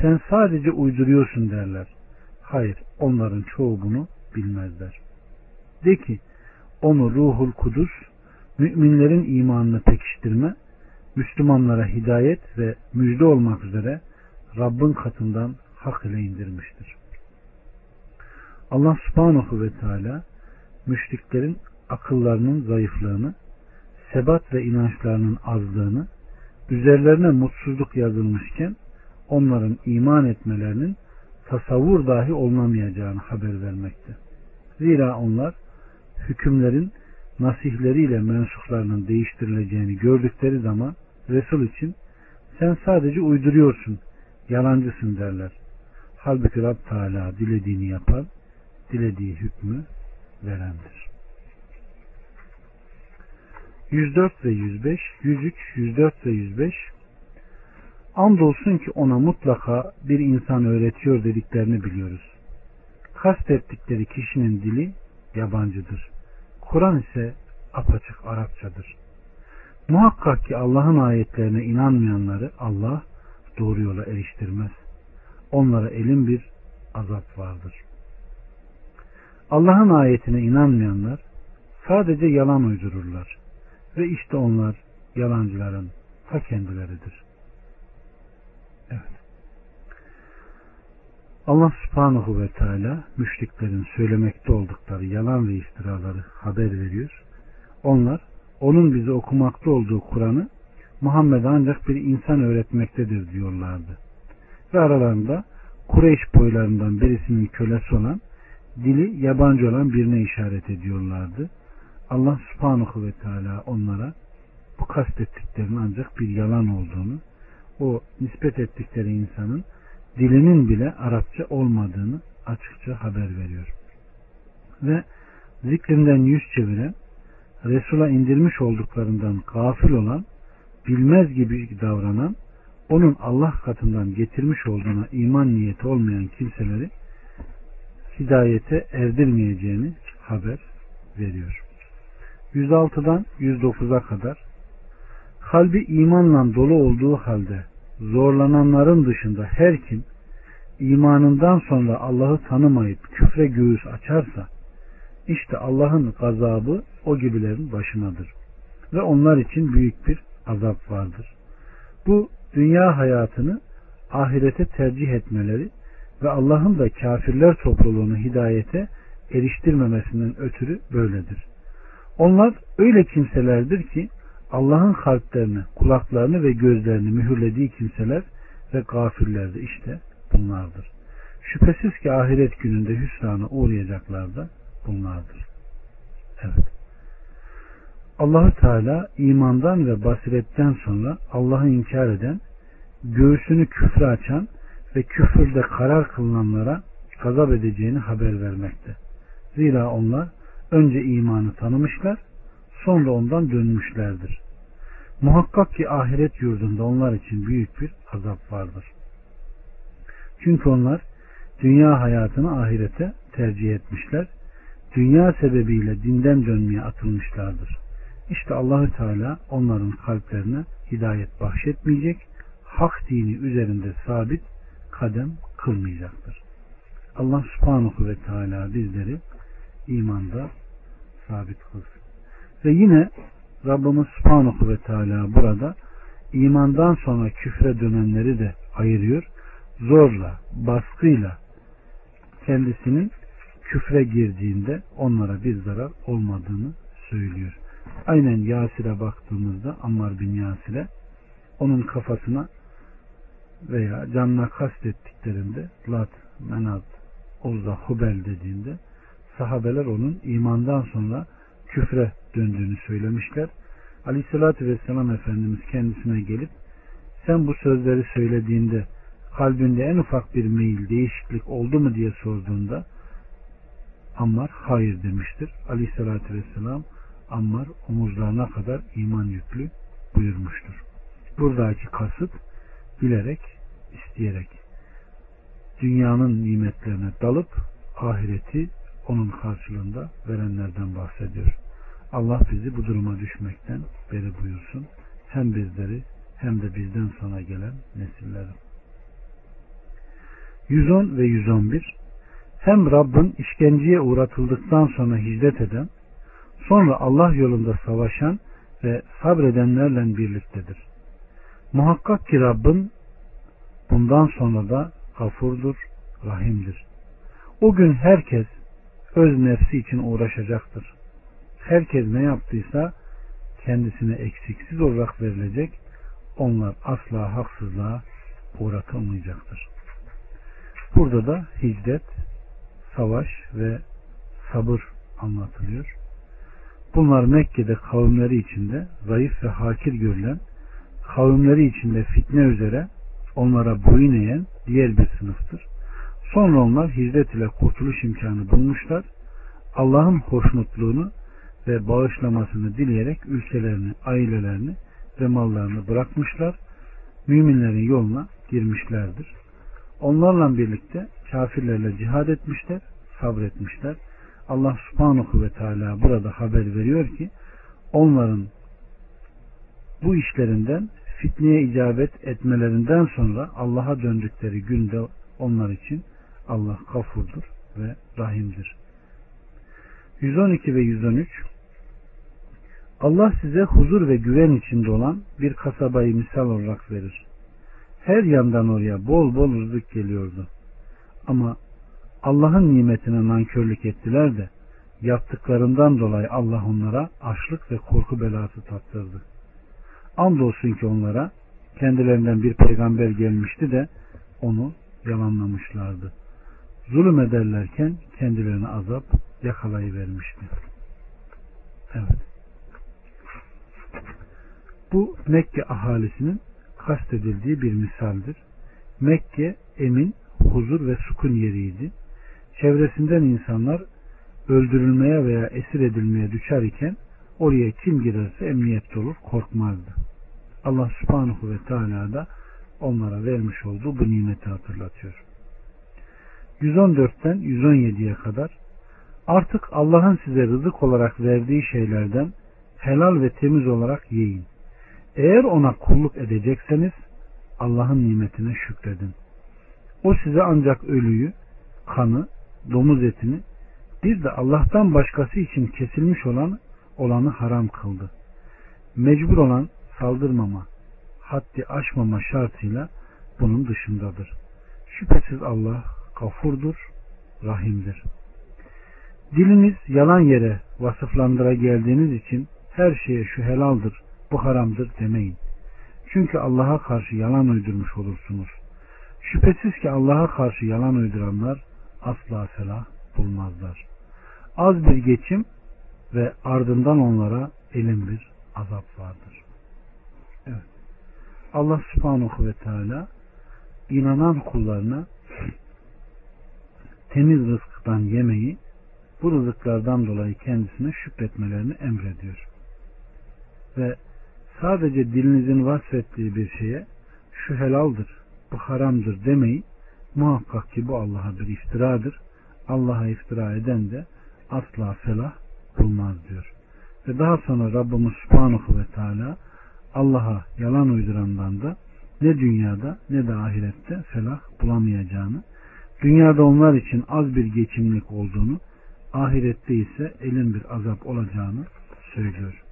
sen sadece uyduruyorsun derler. Hayır onların çoğu bunu bilmezler. De ki onu ruhul kudüs müminlerin imanını pekiştirme, Müslümanlara hidayet ve müjde olmak üzere Rabbin katından hak ile indirmiştir. Allah subhanahu ve teala müşriklerin akıllarının zayıflığını, sebat ve inançlarının azlığını, üzerlerine mutsuzluk yazılmışken onların iman etmelerinin tasavvur dahi olunamayacağını haber vermekte. Zira onlar hükümlerin nasihleriyle mensuplarının değiştirileceğini gördükleri zaman Resul için sen sadece uyduruyorsun, yalancısın derler. Halbuki Rab Teala dilediğini yapar, dilediği hükmü verendir. 104 ve 105, 103, 104 ve 105 Andolsun ki ona mutlaka bir insan öğretiyor dediklerini biliyoruz. Kastettikleri kişinin dili yabancıdır. Kur'an ise apaçık Arapçadır. Muhakkak ki Allah'ın ayetlerine inanmayanları Allah doğru yola eriştirmez. Onlara elin bir azap vardır. Allah'ın ayetine inanmayanlar sadece yalan uydururlar. Ve işte onlar yalancıların ta kendileridir. Evet. Allah subhanahu ve teala müşriklerin söylemekte oldukları yalan ve iftiraları haber veriyor. Onlar onun bize okumakta olduğu Kur'an'ı Muhammed ancak bir insan öğretmektedir diyorlardı. Ve aralarında Kureyş boylarından birisinin kölesi olan dili yabancı olan birine işaret ediyorlardı. Allah subhanahu ve teala onlara bu kastettiklerinin ancak bir yalan olduğunu, o nispet ettikleri insanın dilinin bile Arapça olmadığını açıkça haber veriyor. Ve zikrinden yüz çeviren, Resul'a indirmiş olduklarından gafil olan, bilmez gibi davranan, onun Allah katından getirmiş olduğuna iman niyeti olmayan kimseleri hidayete erdirmeyeceğini haber veriyor. 106'dan 109'a kadar kalbi imanla dolu olduğu halde zorlananların dışında her kim imanından sonra Allah'ı tanımayıp küfre göğüs açarsa işte Allah'ın gazabı o gibilerin başınadır. Ve onlar için büyük bir azap vardır. Bu dünya hayatını ahirete tercih etmeleri ve Allah'ın da kafirler topluluğunu hidayete eriştirmemesinden ötürü böyledir. Onlar öyle kimselerdir ki Allah'ın kalplerini, kulaklarını ve gözlerini mühürlediği kimseler ve gafirler de işte bunlardır. Şüphesiz ki ahiret gününde hüsrana uğrayacaklar da bunlardır. Evet. Allahü Teala imandan ve basiretten sonra Allah'ı inkar eden, göğsünü küfre açan ve küfürde karar kılınanlara gazap edeceğini haber vermekte. Zira onlar önce imanı tanımışlar, sonra ondan dönmüşlerdir. Muhakkak ki ahiret yurdunda onlar için büyük bir azap vardır. Çünkü onlar dünya hayatını ahirete tercih etmişler. Dünya sebebiyle dinden dönmeye atılmışlardır. İşte Allahü Teala onların kalplerine hidayet bahşetmeyecek, hak dini üzerinde sabit kadem kılmayacaktır. Allah subhanahu ve teala bizleri imanda sabit kılsın. Ve yine Rabbimiz subhanahu ve teala burada imandan sonra küfre dönenleri de ayırıyor. Zorla, baskıyla kendisinin küfre girdiğinde onlara bir zarar olmadığını söylüyor. Aynen Yasir'e baktığımızda Ammar bin Yasir'e onun kafasına veya canına kastettiklerinde Lat, Menat, Uzza, Hubel dediğinde sahabeler onun imandan sonra küfre döndüğünü söylemişler. Aleyhissalatü Vesselam Efendimiz kendisine gelip sen bu sözleri söylediğinde kalbinde en ufak bir meyil, değişiklik oldu mu diye sorduğunda Ammar hayır demiştir. Aleyhissalatü Vesselam Ammar omuzlarına kadar iman yüklü buyurmuştur. Buradaki kasıt bilerek, isteyerek dünyanın nimetlerine dalıp ahireti onun karşılığında verenlerden bahsediyor. Allah bizi bu duruma düşmekten beri buyursun. Hem bizleri hem de bizden sonra gelen nesilleri. 110 ve 111 Hem Rabbin işkenceye uğratıldıktan sonra hicret eden, sonra Allah yolunda savaşan ve sabredenlerle birliktedir. Muhakkak ki Rabbin bundan sonra da gafurdur, rahimdir. O gün herkes öz nefsi için uğraşacaktır. Herkes ne yaptıysa kendisine eksiksiz olarak verilecek. Onlar asla haksızlığa uğratılmayacaktır. Burada da hicret, savaş ve sabır anlatılıyor. Bunlar Mekke'de kavimleri içinde zayıf ve hakir görülen, kavimleri içinde fitne üzere onlara boyun eğen diğer bir sınıftır. Sonra onlar hicret ile kurtuluş imkanı bulmuşlar. Allah'ın hoşnutluğunu ve bağışlamasını dileyerek ülkelerini, ailelerini ve mallarını bırakmışlar. Müminlerin yoluna girmişlerdir. Onlarla birlikte kafirlerle cihad etmişler, sabretmişler. Allah subhanahu ve teala burada haber veriyor ki onların bu işlerinden fitneye icabet etmelerinden sonra Allah'a döndükleri günde onlar için Allah kafurdur ve rahimdir. 112 ve 113 Allah size huzur ve güven içinde olan bir kasabayı misal olarak verir. Her yandan oraya bol bol rızık geliyordu. Ama Allah'ın nimetine nankörlük ettiler de yaptıklarından dolayı Allah onlara açlık ve korku belası tattırdı. Andolsun ki onlara kendilerinden bir peygamber gelmişti de onu yalanlamışlardı. Zulüm ederlerken kendilerine azap yakalayıvermişti. Evet. Bu Mekke ahalisinin kastedildiği bir misaldir. Mekke emin, huzur ve sukun yeriydi. Çevresinden insanlar öldürülmeye veya esir edilmeye düşer iken oraya kim girerse emniyette olur, korkmazdı. Allah subhanahu ve teala da onlara vermiş olduğu bu nimeti hatırlatıyor. 114'ten 117'ye kadar artık Allah'ın size rızık olarak verdiği şeylerden helal ve temiz olarak yiyin. Eğer ona kulluk edecekseniz Allah'ın nimetine şükredin. O size ancak ölüyü, kanı, domuz etini bir de Allah'tan başkası için kesilmiş olan olanı haram kıldı. Mecbur olan saldırmama, haddi aşmama şartıyla bunun dışındadır. Şüphesiz Allah gafurdur, rahimdir. Diliniz yalan yere vasıflandıra geldiğiniz için her şeye şu helaldir, bu haramdır demeyin. Çünkü Allah'a karşı yalan uydurmuş olursunuz. Şüphesiz ki Allah'a karşı yalan uyduranlar asla felah bulmazlar. Az bir geçim ve ardından onlara elin bir azap vardır. Evet. Allah subhanahu ve teala inanan kullarına temiz rızktan yemeyi bu rızıklardan dolayı kendisine şükretmelerini emrediyor. Ve sadece dilinizin vasfettiği bir şeye şu helaldir, bu haramdır demeyi muhakkak ki bu Allah'a bir iftiradır. Allah'a iftira eden de asla felah bulmaz diyor. Ve daha sonra Rabbimiz Subhanahu ve Teala Allah'a yalan uydurandan da ne dünyada ne de ahirette felah bulamayacağını, dünyada onlar için az bir geçimlik olduğunu, ahirette ise elin bir azap olacağını söylüyor.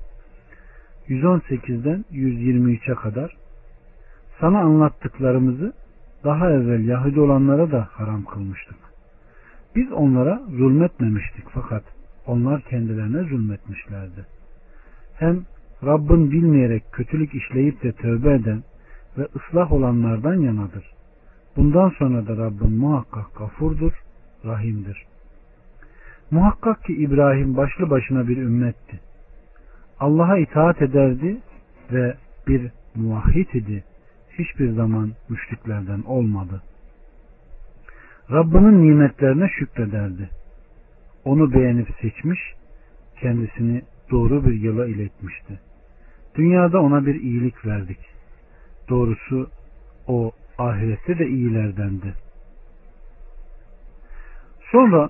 118'den 123'e kadar sana anlattıklarımızı daha evvel Yahudi olanlara da haram kılmıştık. Biz onlara zulmetmemiştik fakat onlar kendilerine zulmetmişlerdi. Hem Rabbin bilmeyerek kötülük işleyip de tövbe eden ve ıslah olanlardan yanadır. Bundan sonra da Rabbin muhakkak gafurdur, rahimdir. Muhakkak ki İbrahim başlı başına bir ümmetti. Allah'a itaat ederdi ve bir muvahhid idi. Hiçbir zaman müşriklerden olmadı. Rabbinin nimetlerine şükrederdi. Onu beğenip seçmiş, kendisini doğru bir yola iletmişti. Dünyada ona bir iyilik verdik. Doğrusu o ahirette de iyilerdendi. Sonra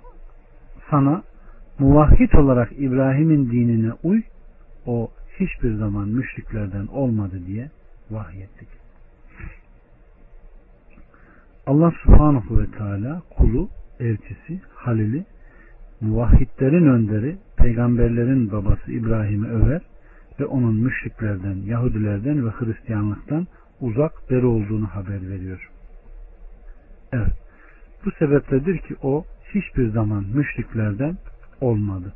sana muvahhid olarak İbrahim'in dinine uy, o hiçbir zaman müşriklerden olmadı diye vahyettik. Allah subhanahu ve teala kulu, elçisi, halili, muvahhidlerin önderi, peygamberlerin babası İbrahim'i över ve onun müşriklerden, Yahudilerden ve Hristiyanlıktan uzak beri olduğunu haber veriyor. Evet. Bu sebepledir ki o hiçbir zaman müşriklerden olmadı.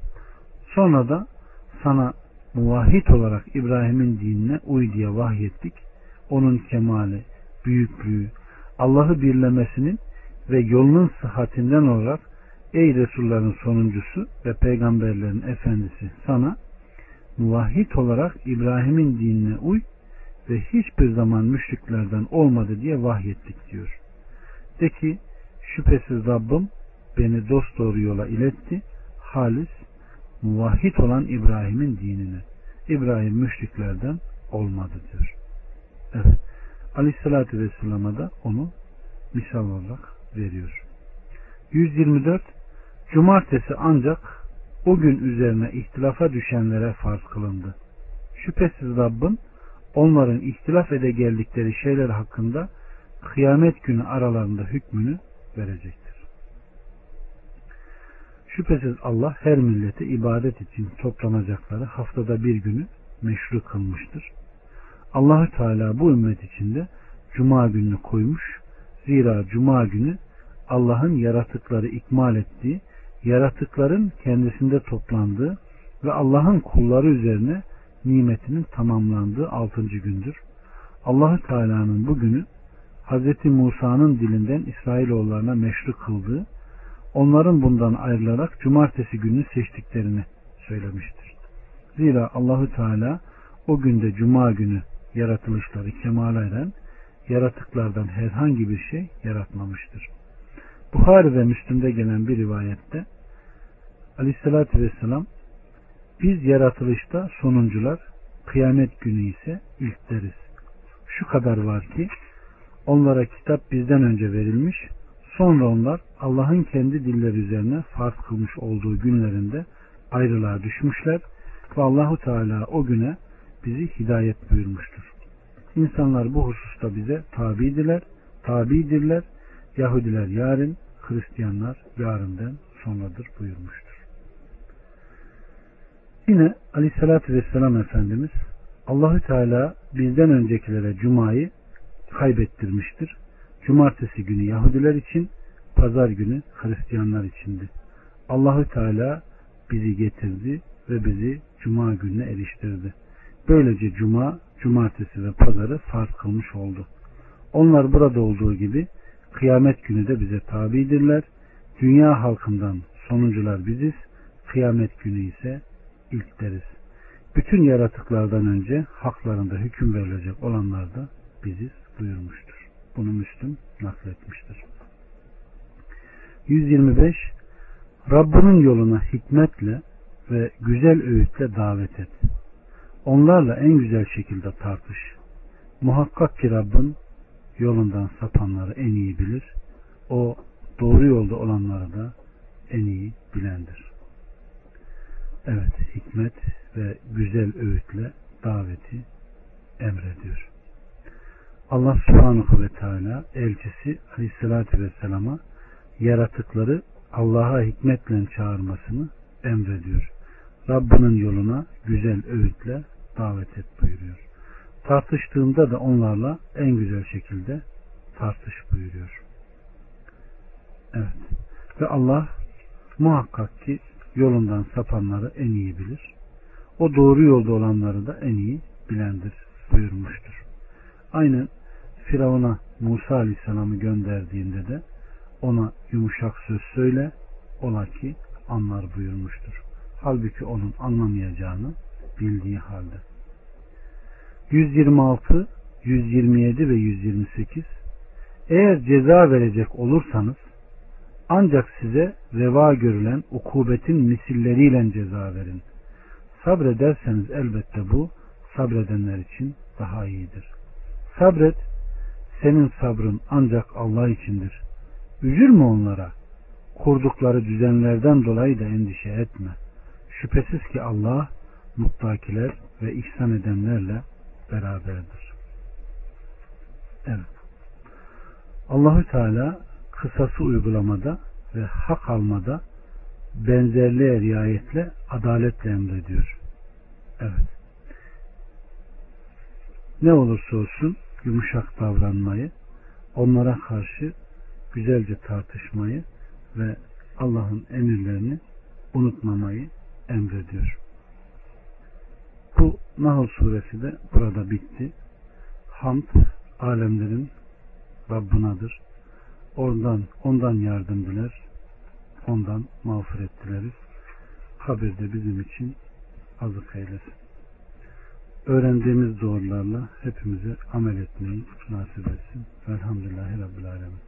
Sonra da sana muvahhid olarak İbrahim'in dinine uy diye vahyettik. Onun kemali, büyüklüğü, Allah'ı birlemesinin ve yolunun sıhhatinden olarak ey Resulların sonuncusu ve peygamberlerin efendisi sana muvahhid olarak İbrahim'in dinine uy ve hiçbir zaman müşriklerden olmadı diye vahyettik diyor. De ki şüphesiz Rabbim beni dost doğru yola iletti. Halis muvahhid olan İbrahim'in dinine. İbrahim müşriklerden olmadı diyor. Evet. Aleyhissalatü Vesselam'a da onu misal olarak veriyor. 124 Cumartesi ancak o gün üzerine ihtilafa düşenlere farz kılındı. Şüphesiz Rabbin onların ihtilaf ede geldikleri şeyler hakkında kıyamet günü aralarında hükmünü verecektir. Şüphesiz Allah her millete ibadet için toplanacakları haftada bir günü meşru kılmıştır. Allahü Teala bu ümmet içinde cuma gününü koymuş. Zira cuma günü Allah'ın yaratıkları ikmal ettiği, yaratıkların kendisinde toplandığı ve Allah'ın kulları üzerine nimetinin tamamlandığı altıncı gündür. Allahü Teala'nın bu günü Hz. Musa'nın dilinden İsrailoğullarına meşru kıldığı, onların bundan ayrılarak cumartesi günü seçtiklerini söylemiştir. Zira Allahü Teala o günde cuma günü yaratılışları kemale eren yaratıklardan herhangi bir şey yaratmamıştır. Bukhari ve Müslim'de gelen bir rivayette Aleyhisselatü Vesselam biz yaratılışta sonuncular kıyamet günü ise ilkleriz. Şu kadar var ki onlara kitap bizden önce verilmiş sonra onlar Allah'ın kendi dilleri üzerine farz kılmış olduğu günlerinde ayrılığa düşmüşler ve Allahu Teala o güne bizi hidayet buyurmuştur. İnsanlar bu hususta bize tabidiler, tabidirler. Yahudiler yarın, Hristiyanlar yarından sonradır buyurmuştur. Yine Aleyhisselatü Vesselam Efendimiz Allahü Teala bizden öncekilere Cuma'yı kaybettirmiştir. Cumartesi günü Yahudiler için, pazar günü Hristiyanlar içindi. Allahü Teala bizi getirdi ve bizi Cuma gününe eriştirdi. Böylece cuma, cumartesi ve pazarı farz kılmış oldu. Onlar burada olduğu gibi kıyamet günü de bize tabidirler. Dünya halkından sonuncular biziz. Kıyamet günü ise ilkleriz. Bütün yaratıklardan önce haklarında hüküm verilecek olanlar da biziz buyurmuştur. Bunu Müslüm nakletmiştir. 125 Rabbinin yoluna hikmetle ve güzel öğütle davet et. Onlarla en güzel şekilde tartış. Muhakkak ki Rabbin yolundan sapanları en iyi bilir. O doğru yolda olanları da en iyi bilendir. Evet, hikmet ve güzel öğütle daveti emrediyor. Allah subhanahu ve teala elçisi aleyhissalatü vesselama yaratıkları Allah'a hikmetle çağırmasını emrediyor. Rabbinin yoluna güzel öğütle davet et buyuruyor. Tartıştığında da onlarla en güzel şekilde tartış buyuruyor. Evet. Ve Allah muhakkak ki yolundan sapanları en iyi bilir. O doğru yolda olanları da en iyi bilendir buyurmuştur. Aynı Firavun'a Musa Aleyhisselam'ı gönderdiğinde de ona yumuşak söz söyle ola ki anlar buyurmuştur. Halbuki onun anlamayacağını bildiği halde. 126, 127 ve 128 Eğer ceza verecek olursanız ancak size reva görülen ukubetin misilleriyle ceza verin. Sabrederseniz elbette bu sabredenler için daha iyidir. Sabret, senin sabrın ancak Allah içindir. Üzülme onlara. Kurdukları düzenlerden dolayı da endişe etme. Şüphesiz ki Allah muttakiler ve ihsan edenlerle beraberdir. Evet. Allahü Teala kısası uygulamada ve hak almada benzerliğe riayetle adaletle emrediyor. Evet. Ne olursa olsun yumuşak davranmayı, onlara karşı güzelce tartışmayı ve Allah'ın emirlerini unutmamayı emrediyor. Bu Nahl suresi de burada bitti. Hamd alemlerin Rabbinadır. Ondan, ondan yardım diler. Ondan mağfiret dileriz. Kabirde bizim için azık eylesin. Öğrendiğimiz doğrularla hepimize amel etmeyi nasip etsin. Velhamdülillahi Rabbil Alemin.